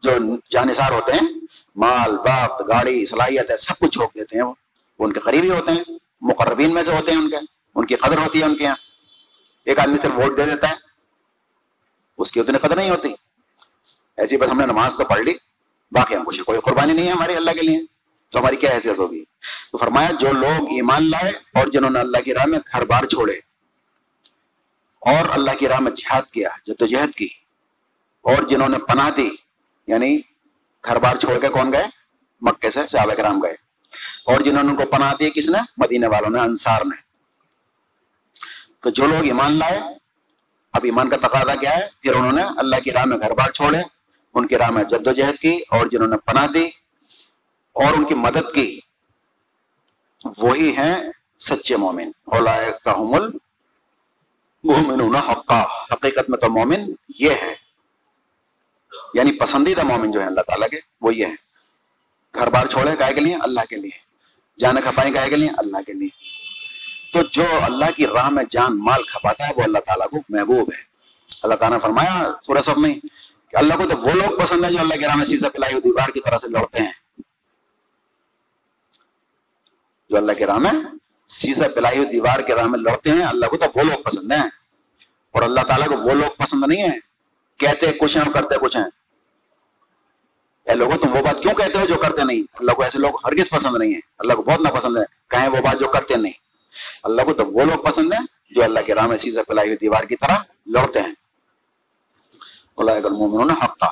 جو جانسار ہوتے ہیں، مال باپ گاڑی، صلاحیت ہے، سب کچھ چھوک دیتے ہیں وہ۔ ان کے قریبی ہوتے ہیں، مقربین میں سے ہوتے ہیں ان کے، ان کی قدر ہوتی ہے ان کے یہاں۔ ایک آدمی صرف ووٹ دے دیتا ہے، اس کی اتنی قدر نہیں ہوتی۔ ایسی بس ہم نے نماز تو پڑھ لی، باقی ہم کچھ کوئی قربانی نہیں ہے ہماری اللہ کے لیے۔ تو ہماری کیا حیثیت ہوگی؟ تو فرمایا، جو لوگ ایمان لائے اور جنہوں نے اللہ کی راہ میں گھر بار چھوڑے اور اللہ کی راہ میں جہاد کیا، جدوجہد کی، اور جنہوں نے پناہ دی یعنی گھر بار چھوڑ کے کون گئے؟ مکے سے صحابہ کرام گئے۔ اور جنہوں نے ان کو پناہ دی، کس نے؟ مدینے والوں نے، انصار نے۔ تو جو لوگ ایمان لائے، اب ایمان کا تقاضا کیا ہے؟ پھر انہوں نے اللہ کی راہ میں گھر بار چھوڑے، ان کی راہ میں جد و جہد کی اور جنہوں نے پناہ دی اور ان کی مدد کی۔ وہی ہیں سچے مومن۔ کا حمل مومن حقا۔ حقیقت میں تو مومن یہ ہے یعنی پسندیدہ مومن جو ہے اللہ تعالیٰ کے، وہ یہ ہے گھر بار چھوڑے گائے کے لیے، اللہ کے لیے۔ جانے کھپائیں گائے کے لیے، اللہ کے لیے۔ تو جو اللہ کی راہ میں جان مال کھپاتا ہے، وہ اللہ تعالیٰ کو محبوب ہے۔ اللہ تعالیٰ نے فرمایا سورہ سب میں کہ اللہ کو تو وہ لوگ پسند ہے جو اللہ کی راہ میں سیزا پلائی ہوئی دیوار کی طرح سے لڑتے ہیں۔ جو اللہ کی راہ میں سیزا پلائی ہوئی دیوار کی راہ میں لڑتے ہیں، اللہ کو تو وہ لوگ پسند ہیں۔ اور اللہ تعالیٰ کو وہ لوگ پسند نہیں ہیں۔ کہتے کچھ ہیں اور کرتے کچھ ہیں۔ اے لوگوں، تم وہ بات کیوں کہتے ہو جو کرتے نہیں؟ اللہ کو ایسے لوگ ہرگز پسند نہیں ہیں۔ اللہ کو بہت نہ پسند ہے کہیں وہ بات جو کرتے نہیں۔ اللہ کو تو وہ لوگ پسند ہیں جو اللہ کے راہ میں سیزا پلائی ہوئی دیوار کی طرح لڑتے ہیں۔ اللہ حق تھا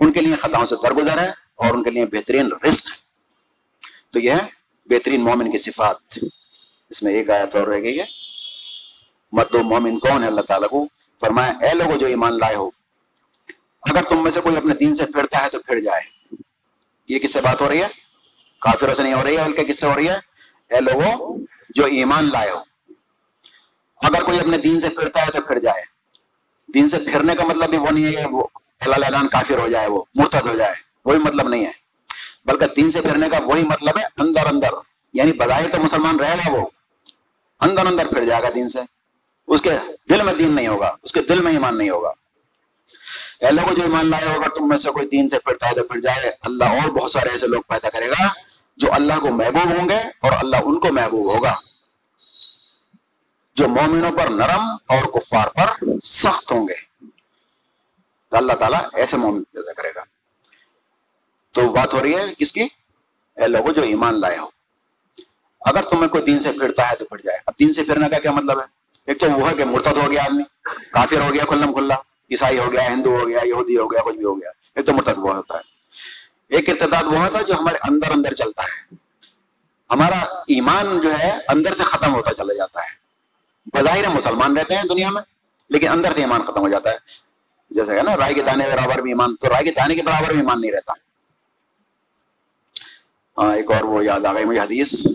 ان کے لیے خطاؤں سے درگزر ہے اور ان کے لیے بہترین رزق۔ ہے تو یہ ہے بہترین مومن کی صفات۔ اس میں ایک آیت اور رہ گئی ہے۔ مدو مومن کون ہے اللہ تعالیٰ کو؟ فرمایا، اے لوگوں جو ایمان لائے ہو، اگر تم میں سے کوئی اپنے دین سے پھرتا ہے تو پھر جائے۔ یہ کس سے بات ہو رہی ہے؟ کافروں سے نہیں ہو رہی ہے، بلکہ کس سے ہو رہی ہے؟ اے لوگوں جو ایمان لائے ہو۔ اگر کوئی اپنے دین سے پھرتا ہے تو پھر جائے۔ دین سے پھرنے کا مطلب بھی وہ نہیں ہے کہ وہ اعلان کافر ہو جائے، وہ مرتد ہو جائے۔ وہی مطلب نہیں ہے۔ بلکہ دین سے پھرنے کا وہی مطلب ہے، اندر اندر۔ یعنی بظاہر تو مسلمان رہے گا وہ۔ اندر اندر پھر جائے گا دین سے۔ اس کے دل میں دین نہیں ہوگا، اس کے دل میں ایمان نہیں ہوگا۔ اے لوگوں جو ایمان لائے ہوگا، تم میں سے کوئی دین سے پھرتا ہے تو پھر جائے۔ اللہ اور بہت سارے ایسے لوگ پیدا کرے گا جو اللہ کو محبوب ہوں گے اور اللہ ان کو محبوب ہوگا۔ جو مومنوں پر نرم اور کفار پر سخت ہوں گے۔ تو اللہ تعالیٰ ایسے مومن پیدا کرے گا۔ تو بات ہو رہی ہے کس کی؟ اے لوگوں جو ایمان لائے ہو۔ اگر تمہیں کوئی دین سے پھرتا ہے تو پھر جائے۔ اب دین سے پھرنے کا کیا مطلب ہے؟ ایک تو وہ ہے کہ مرتد ہو گیا آدمی۔ کافر ہو گیا کھلم کھلا عیسائی ہو گیا، ہندو ہو گیا، یہودی ہو گیا، کچھ بھی ہو گیا۔ ایک تو مرتد وہ ہوتا ہے۔ ایک ارتداد وہ ہوتا ہے جو ہمارے اندر اندر چلتا ہے۔ ہمارا ایمان جو ہے اندر سے ختم ہوتا چلا جاتا ہے۔ بظاہر مسلمان رہتے ہیں دنیا میں، لیکن اندر سے ایمان ختم ہو جاتا ہے۔ جیسے کہ نا، رائے کے دانے برابر بھی ایمان، تو رائے کے دانے کے برابر بھی ایمان نہیں رہتا۔ ایک اور وہ یاد آ گئی مجھے حدیث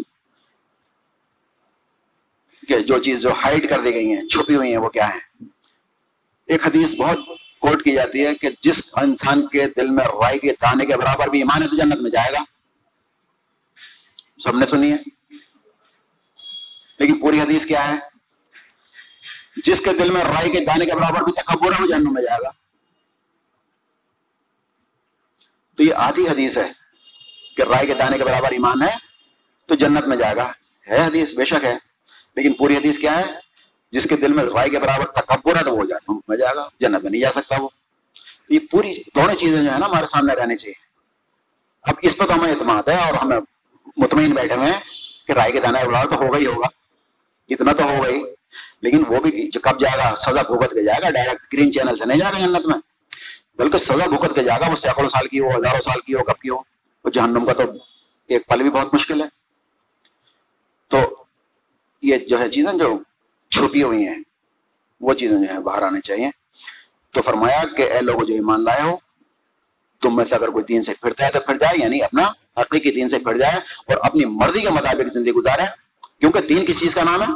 کہ جو چیز جو ہائڈ کر دی گئی ہیں، چھپی ہوئی ہیں، وہ کیا ہے ایک حدیث بہت کوٹ کی جاتی ہے کہ جس انسان کے دل میں رائے کے دانے کے برابر بھی ایمان ہے تو جنت میں جائے گا۔ سب نے سنی ہے؟ لیکن پوری حدیث کیا ہے؟ جس کے دل میں رائے کے دانے کے برابر بھی تکبر ہے، وہ جنت میں جائے گا۔ تو یہ آدھی حدیث ہے۔ کہ رائے کے دانے کے برابر ایمان ہے، تو جنت میں جائے گا۔ ہے حدیث، بے شک ہے۔ لیکن پوری حدیث کیا ہے؟ جس کے دل میں رائے کے برابر تکبر ہے، تو وہ میں جائے گا، جنت میں نہیں جا سکتا وہ۔ یہ پوری دونوں چیزیں جو ہے نا، ہمارے سامنے رہنی چاہیے۔ اب اس پہ تو ہمیں اعتماد ہے اور ہمیں مطمئن بیٹھے ہوئے ہیں کہ رائے کے دانے برابر تو ہوگا ہی ہوگا۔ اتنا تو ہوگا ہی۔ لیکن وہ بھی جو کب جائے گا، سزا بھگت کے جائے گا ڈائریکٹ گرین چینل سے نہیں جائے گا جنت میں۔ بلکہ سزا بھگت کے جائے گا، وہ سینکڑوں سال کی ہو، ہزاروں سال کی ہو، کب کی ہو۔ وہ جہنم کا تو ایک پل بھی بہت مشکل ہے۔ تو یہ جو ہے چیزیں جو چھپی ہوئی ہیں، وہ چیزیں جو ہیں باہر آنے چاہیے۔ تو فرمایا کہ اے لوگ جو ایمان لائے ہو، تم میں سے اگر کوئی دین سے پھرتا ہے تو پھر جائے یعنی اپنا حقیقی دین سے پھر جائے اور اپنی مرضی کے مطابق زندگی گزارے۔ کیونکہ دین کس چیز کا نام ہے؟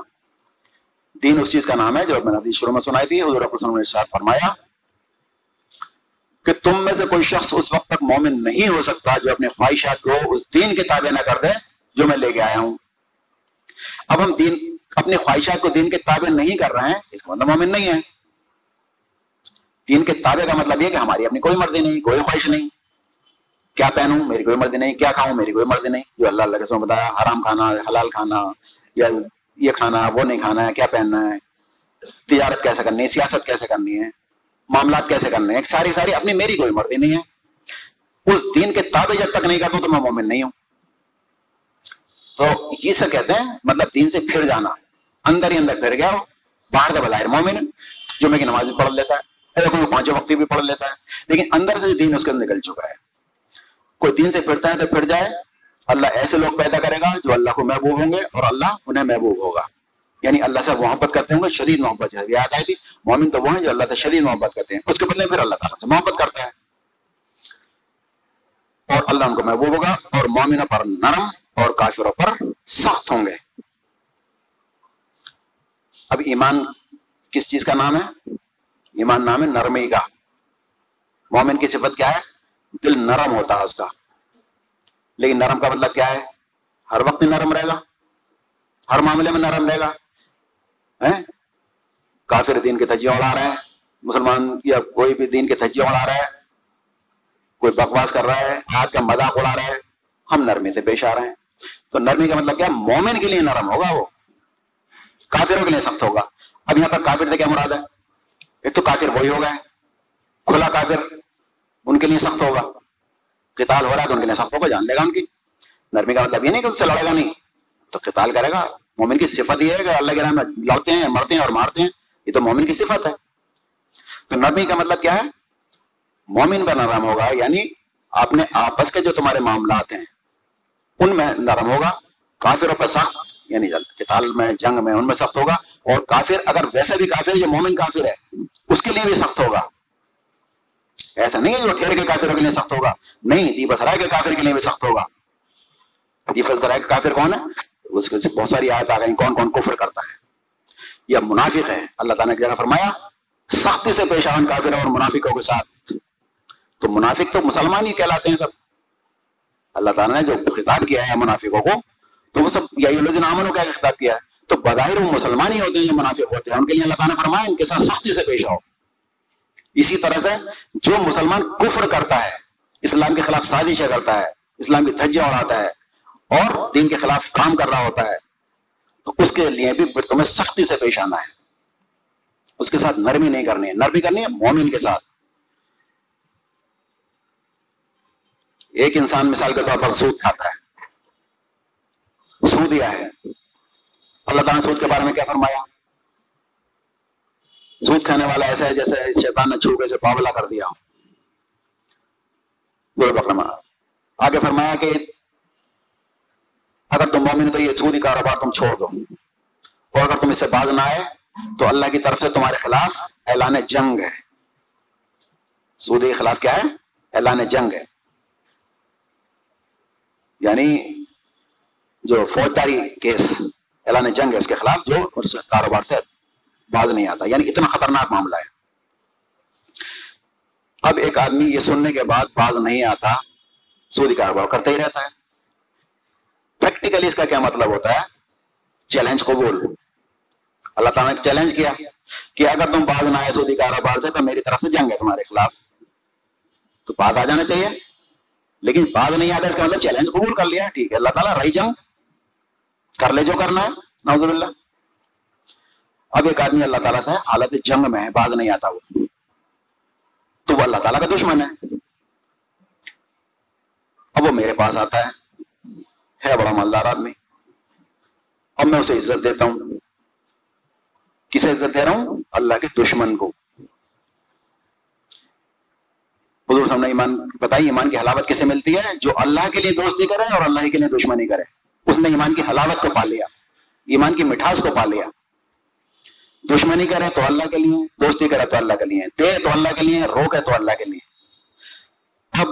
دین اس چیز کا نام ہے جو میں نے شروع میں سنائی تھی، حضور نے فرمایا۔ کہ تم میں سے کوئی شخص اس وقت تک مومن نہیں ہو سکتا جو اپنے خواہشات کو اس دین کے تابع نہ کر دے جو میں لے کے آیا ہوں۔ اب ہم دین، اپنی خواہشات کو دین کے تابع نہیں کر رہے ہیں، اس کا مطلب مومن نہیں ہے دین کے تابع کا مطلب یہ کہ ہماری اپنی کوئی مرضی نہیں، کوئی خواہش نہیں۔ کیا پہنوں؟ میری کوئی مرضی نہیں۔ کیا کھاؤں؟ میری کوئی مرضی نہیں۔ جو اللہ اللہ کے سو بتایا، حرام کھانا، حلال کھانا، یا یہ کھانا، وہ نہیں کھانا ہے، کیا پہننا ہے؟ تجارت کیسے کرنی ہے؟ سیاست کیسے کرنی ہے؟ معاملات کیسے کرنے ہیں؟ ساری ساری اپنی میری کوئی مرضی نہیں ہے۔ اس دین کے تابع جب تک نہیں کرتا تو میں مومن نہیں ہوں۔ تو یہ سے کہتے ہیں مطلب دین سے پھر جانا۔ اندر ہی اندر پھر گیا باہر کا بظاہر مومن جمعے کی نماز بھی پڑھ لیتا ہے۔ پانچوں وقتی بھی پڑھ لیتا ہے۔ لیکن اندر سے دین اس کے اندر نکل چکا ہے۔ کوئی دین سے پھرتا ہے تو پھر جائے۔ اللہ ایسے لوگ پیدا کرے گا جو اللہ کو محبوب ہوں گے اور اللہ انہیں محبوب ہوگا۔ یعنی اللہ سے محبت کرتے ہوں گے، شدید محبت جیسے یاد آئی تھی، مومن تو وہ ہیں جو اللہ سے شدید محبت کرتے ہیں۔ اس کے بدلے پھر اللہ تعالیٰ سے محبت کرتا ہے اور اللہ ان کو محبوب ہوگا اور مومنوں پر نرم اور کافروں پر سخت ہوں گے۔ اب ایمان کس چیز کا نام ہے؟ ایمان نام ہے نرمی کا۔ مومن کی صفت کیا ہے؟ دل نرم ہوتا ہے اس کا۔ لیکن نرم کا مطلب کیا ہے؟ ہر وقت نرم رہے گا۔ ہر معاملے میں نرم رہے گا۔ کافر دین کے تھجیاں اڑا رہے ہیں۔ مسلمان یا کوئی بھی دین کے تھجیاں اڑا رہا ہے۔ کوئی بکواس کر رہا ہے، ہاتھ کا مذاق اڑا رہا ہے۔ ہم نرمی سے پیش آ رہے ہیں۔ تو نرمی کا مطلب کیا؟ مومن کے لیے نرم ہوگا وہ۔ کافروں کے لیے سخت ہوگا۔ اب یہاں پر کافر سے کیا مراد ہے؟ ایک تو کافر وہی ہوگا۔ کھلا کافر ان کے لیے سخت ہوگا۔ قتال ہو رہا ہے تو ان کے لیے سخت ہوگا، جان لے گا ان کی۔ نرمی کا مطلب یہ نہیں کہ اس سے لڑے گا نہیں۔ تو قتال کرے گا۔ مومن کی صفت یہ ہے کہ اللہ کے رحم میں لڑتے ہیں، مرتے ہیں اور مارتے ہیں، یہ تو مومن کی صفت ہے۔ تو نرمی کا مطلب کیا ہے؟ مومن کا نرم ہوگا یعنی اپنے آپس کے جو تمہارے معاملات ہیں، ان میں نرم ہوگا، کافروں پر سخت یعنی قتال میں، جنگ میں، ان میں سخت ہوگا۔ اور کافر، اگر ویسے بھی کافر جو مومن کافر ہے، اس کے لیے بھی سخت ہوگا۔ ایسا نہیں ہے جو ٹھہر کے کافروں کے لیے سخت ہوگا۔ نہیں دیپس رائے کے کافر کے لیے بھی سخت ہوگا۔ دیپس رائے کا کافر کون ہے؟ اس کے بہت ساری آیت آ گئی کون کون کفر کرتا ہے؟ یا منافق ہے اللہ تعالیٰ نے جگہ فرمایا؟ سختی سے پیش آن کافر اور منافقوں کے ساتھ۔ تو منافق تو مسلمان ہی کہلاتے ہیں سب۔ اللہ تعالیٰ نے جو خطاب کیا ہے منافقوں کو، تو وہ سب یا یہ امن کا خطاب کیا ہے؟ تو بظاہر وہ مسلمان ہی ہوتے ہیں جو منافق ہوتے ہیں۔ ان کے لیے اللہ تعالیٰ نے فرمایا ان کے ساتھ سختی سے پیش آؤ۔ اسی طرح سے جو مسلمان کفر کرتا ہے، اسلام کے خلاف سازشیں کرتا ہے، اسلام کی دھجیاں اڑاتا ہے اور دین کے خلاف کام کر رہا ہوتا ہے، تو اس کے لیے بھی پھر تمہیں سختی سے پیش آنا ہے۔ اس کے ساتھ نرمی نہیں کرنی ہے، نرمی کرنی ہے مومن کے ساتھ۔ ایک انسان مثال کے طور پر سود کھاتا ہے۔ سود دیا ہے۔ اللہ تعالیٰ نے سود کے بارے میں کیا فرمایا؟ سود کھانے والا ایسا ہے جیسے شیطان نے چھوکے سے پاولا کر دیا آگے فرمایا کہ اگر تم مومن تو یہ سودی کاروبار تم چھوڑ دو۔ اور اگر تم اس سے باز نہ آئے تو اللہ کی طرف سے تمہارے خلاف اعلان جنگ ہے۔ سودی کے خلاف کیا ہے؟ اعلان جنگ ہے۔ یعنی جو فوجداری کیس، اعلان جنگ ہے، اس کے خلاف جو اس کاروبار سے باز نہیں آتا۔ یعنی اتنا خطرناک معاملہ ہے۔ اب ایک آدمی یہ سننے کے بعد باز نہیں آتا، سودی کاروبار کرتا ہی رہتا ہے۔ پریکٹیکلی اس کا کیا مطلب ہوتا ہے؟ چیلنج قبول۔ اللہ تعالیٰ نے چیلنج کیا کہ اگر تم باز نہ آئے سودی کاروبار سے تو میری طرف سے جنگ ہے تمہارے خلاف۔ تو بات آ جانا چاہیے۔ لیکن باز نہیں آتا، اس کا مطلب چیلنج قبول کر لیا۔ ٹھیک ہے، اللہ تعالیٰ رہی جنگ کر لے جو کرنا ہے۔ نوز اللہ اب ایک آدمی اللہ تعالیٰ سے حالت جنگ میں ہے باز نہیں آتا۔ وہ تو وہ اللہ تعالیٰ کا دشمن ہے۔ اب وہ میرے پاس آتا ہے۔ ہے بڑا مالدار آدمی۔ اب میں اسے عزت دیتا ہوں۔ کسے عزت دے رہا ہوں؟ اللہ کے دشمن کو۔ حضور صاحب نے ایمان بتائی، ایمان کی حلاوت کسے ملتی ہے؟ جو اللہ کے لیے دوستی کرے اور اللہ کے لیے دشمنی کرے۔ اس نے ایمان کی حلاوت کو پا لیا۔ ایمان کی مٹھاس کو پا لیا۔ دشمنی کرے تو اللہ کے لیے، دوستی کرے تو اللہ کے لیے۔ دے تو اللہ کے لیے، روکے تو اللہ کے لیے۔ اب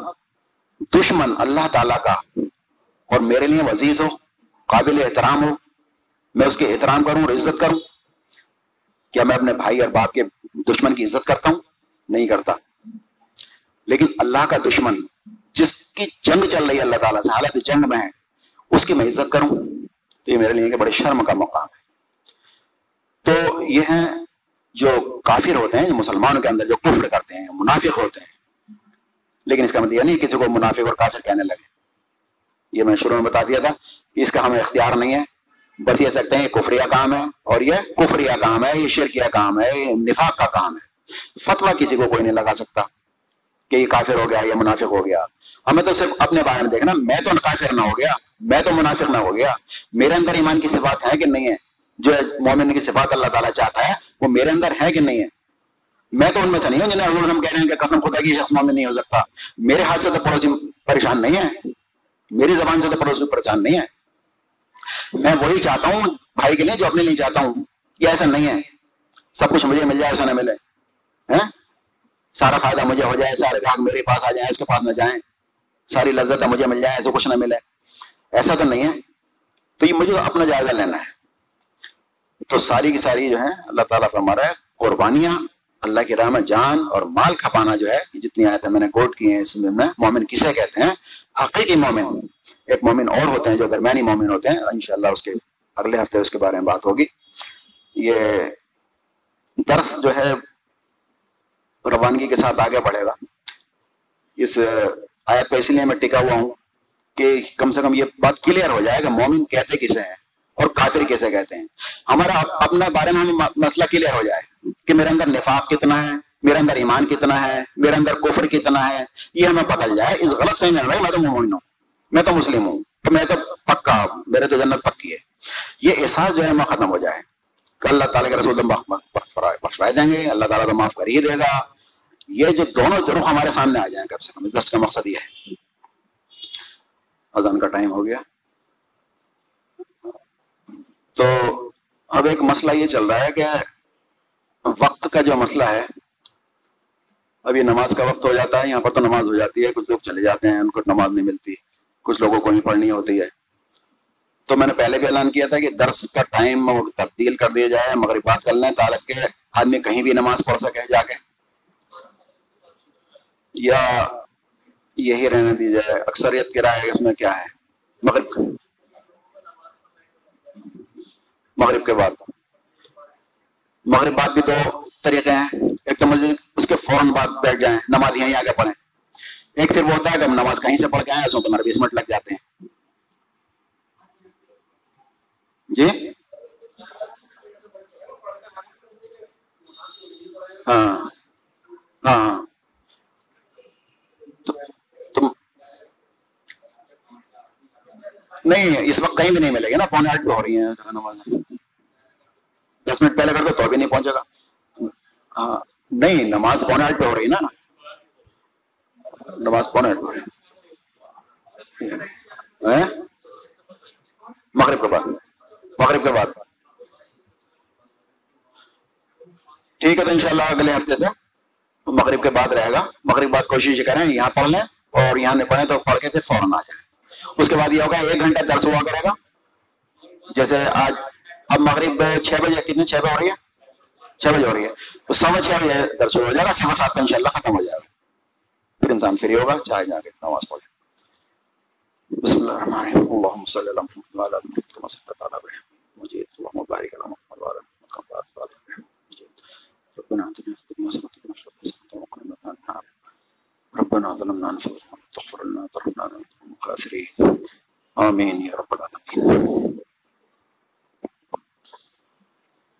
دشمن اللہ تعالیٰ کا اور میرے لیے عزیز ہو، قابل احترام ہو، میں اس کے احترام کروں اور عزت کروں کیا میں اپنے بھائی اور باپ کے دشمن کی عزت کرتا ہوں، نہیں کرتا۔ لیکن اللہ کا دشمن، جس کی جنگ چل رہی ہے، اللہ تعالیٰ سے حالت جنگ میں ہے، اس کی میں عزت کروں، تو یہ میرے لیے کہ بڑے شرم کا مقام ہے۔ تو یہ ہیں جو کافر ہوتے ہیں، جو مسلمانوں کے اندر جو کفر کرتے ہیں، منافق ہوتے ہیں۔ لیکن اس کا مطلب یہ نہیں کسی کو منافق اور کافر کہنے لگے۔ یہ میں شروع میں بتا دیا تھا کہ اس کا ہمیں اختیار نہیں ہے۔ بس یہ سکتے ہیں یہ کفریہ کام ہے اور یہ کفریہ کام ہے، یہ شرکیہ کام ہے، یہ نفاق کا کام ہے۔ فتویٰ کسی کو کوئی نہیں لگا سکتا کہ یہ کافر ہو گیا یا منافق ہو گیا۔ ہمیں تو صرف اپنے بارے میں دیکھنا، میں تو کافر نہ ہو گیا، میں تو منافق نہ ہو گیا۔ میرے اندر ایمان کی صفات ہے کہ نہیں ہے؟ جو مومن کی صفات اللہ تعالیٰ چاہتا ہے، وہ میرے اندر ہے کہ نہیں ہے؟ میں تو ان میں سے نہیں ہوں جنہیں حضور ہم کہہ رہے ہیں کہ قسم خدا کی شخص مومن نہیں ہو سکتا۔ میرے ہاتھ سے تو پڑوسی پریشان نہیں ہے۔ میری زبان سے تو پڑوسی پریشان نہیں ہے۔ میں وہی چاہتا ہوں بھائی کے لیے جو اپنے لیے چاہتا ہوں۔ یہ ایسا نہیں ہے۔ سب کچھ مجھے مل جائے، ایسا نہ ملے۔ ہاں؟ سارا فائدہ مجھے ہو جائے، سارے گاہک میرے پاس آ جائیں، اس کے پاس نہ جائیں۔ ساری لذت مجھے مل جائے، ایسا کچھ نہ ملے۔ ایسا تو نہیں ہے۔ تو یہ مجھے اپنا جائزہ لینا ہے۔ تو ساری کی ساری جو ہے، اللہ تعالیٰ فرما رہا ہے، قربانیاں اللہ کی راہ میں جان اور مال کھپانا جو ہے جتنی آئے تھے میں نے کوٹ کی ہیں، اس میں مومن کسے کہتے ہیں؟ حقیقی مومن۔ ایک مومن اور ہوتے ہیں جو درمیانی مومن ہوتے ہیں۔ انشاءاللہ اس کے اگلے ہفتے اس کے بارے میں بات ہوگی۔ یہ درس جو ہے، روانگی کے ساتھ آگے بڑھے گا۔ اس آیت پہ اس لیے میں ٹکا ہوا ہوں کہ کم سے کم یہ بات کلیئر ہو جائے گا، مومن کہتے کسے ہیں اور کافر کیسے کہتے ہیں۔ ہمارا اپنا بارے میں ہمیں مسئلہ کلیئر ہو جائے۔ کہ میرے اندر نفاق کتنا ہے، میرے اندر ایمان کتنا ہے، میرے اندر کفر کتنا ہے، یہ ہمیں بدل جائے اس غلط فہمی میں میں تو مومن ہوں، میں تو مسلم ہوں، تو میں تو پکا میرے تو جنت پکی ہے۔ یہ احساس جو ہے میں ختم ہو جائے۔ کہ اللہ تعالیٰ کے رسول بخشوائے دیں گے، اللہ تعالیٰ تو معاف کر ہی دے گا۔ یہ جو دونوں رخ ہمارے سامنے آ جائیں کم سے کم دس کا مقصد یہ ہے۔ اذان کا ٹائم ہو گیا۔ تو اب ایک مسئلہ یہ چل رہا ہے کہ وقت کا جو مسئلہ ہے، اب یہ نماز کا وقت ہو جاتا ہے، یہاں پر تو نماز ہو جاتی ہے، کچھ لوگ چلے جاتے ہیں، ان کو نماز نہیں ملتی، کچھ لوگوں کو نہیں پڑھنی ہوتی ہے۔ تو میں نے پہلے بھی اعلان کیا تھا کہ درس کا ٹائم تبدیل کر دیا جائے مگر بات کر لیں تالک کے آدمی کہیں بھی نماز پڑھ سکے جا کے۔ یا یہی رہنے دی جائے، اکثریت کی رائے اس میں کیا ہے؟ مغرب۔ مغرب کے بعد۔ مغرب بعد بھی دو طریقے ہیں۔ ایک تو مسجد، اس کے فوراً بعد بیٹھ جائیں، نماز یہیں آگے پڑھیں۔ ایک پھر وہ ہوتا ہے کہ ہم نماز کہیں سے پڑھ کے آئے ایسا تو بیس منٹ لگ جاتے ہیں۔ جی؟ ہاں ہاں, ہاں۔ نہیں، اس وقت کہیں بھی نہیں ملے گی نا، پونے آٹھ پہ ہو رہی ہیں۔ نماز دس منٹ پہلے کر دو تو بھی نہیں پہنچے گا۔ ہاں نہیں، نماز پونے آٹھ پہ ہو رہی نا۔ نماز پونے آٹھ پہ ہو رہی مغرب کے بعد۔ مغرب کے بعد۔ ٹھیک ہے تو انشاءاللہ اگلے ہفتے سے مغرب کے بعد رہے گا۔ مغرب بعد کوشش کریں، یہاں پڑھ لیں اور یہاں نہیں پڑھیں تو پڑھ کے پھر فوراً آ جائیں۔ اس کے بعد یہ ہوگا، ایک گھنٹہ درس ہوا کرے گا۔ جیسے آج اب مغرب چھ بجے کتنے چھ بجے ہو رہی ہے؟ چھ بجے ہو رہی ہے۔ تو سوا چھ بجے درس ہو جائے گا، سوا سات پہ ان شاء اللہ ختم ہو جائے گا۔ پھر انسان فری ہوگا چاہے جا کے نماز پڑھے بسم اللہ الرحمن الرحیم۔ اللہم صلی اللہ علیہ وسلم۔ وعلا محمد صلی اللہ علیہ وسلم مجید، اللہم بارک علی محمد وعلا محمد وعلا محمد ربنا عندنا في الدنيا حسنة وفي الآخرة حسنة وقنا عذاب النار۔ ربنا ظلمنا أنفسنا تغفر لنا ترحمنا الخاسرين آمين يا رب العالمين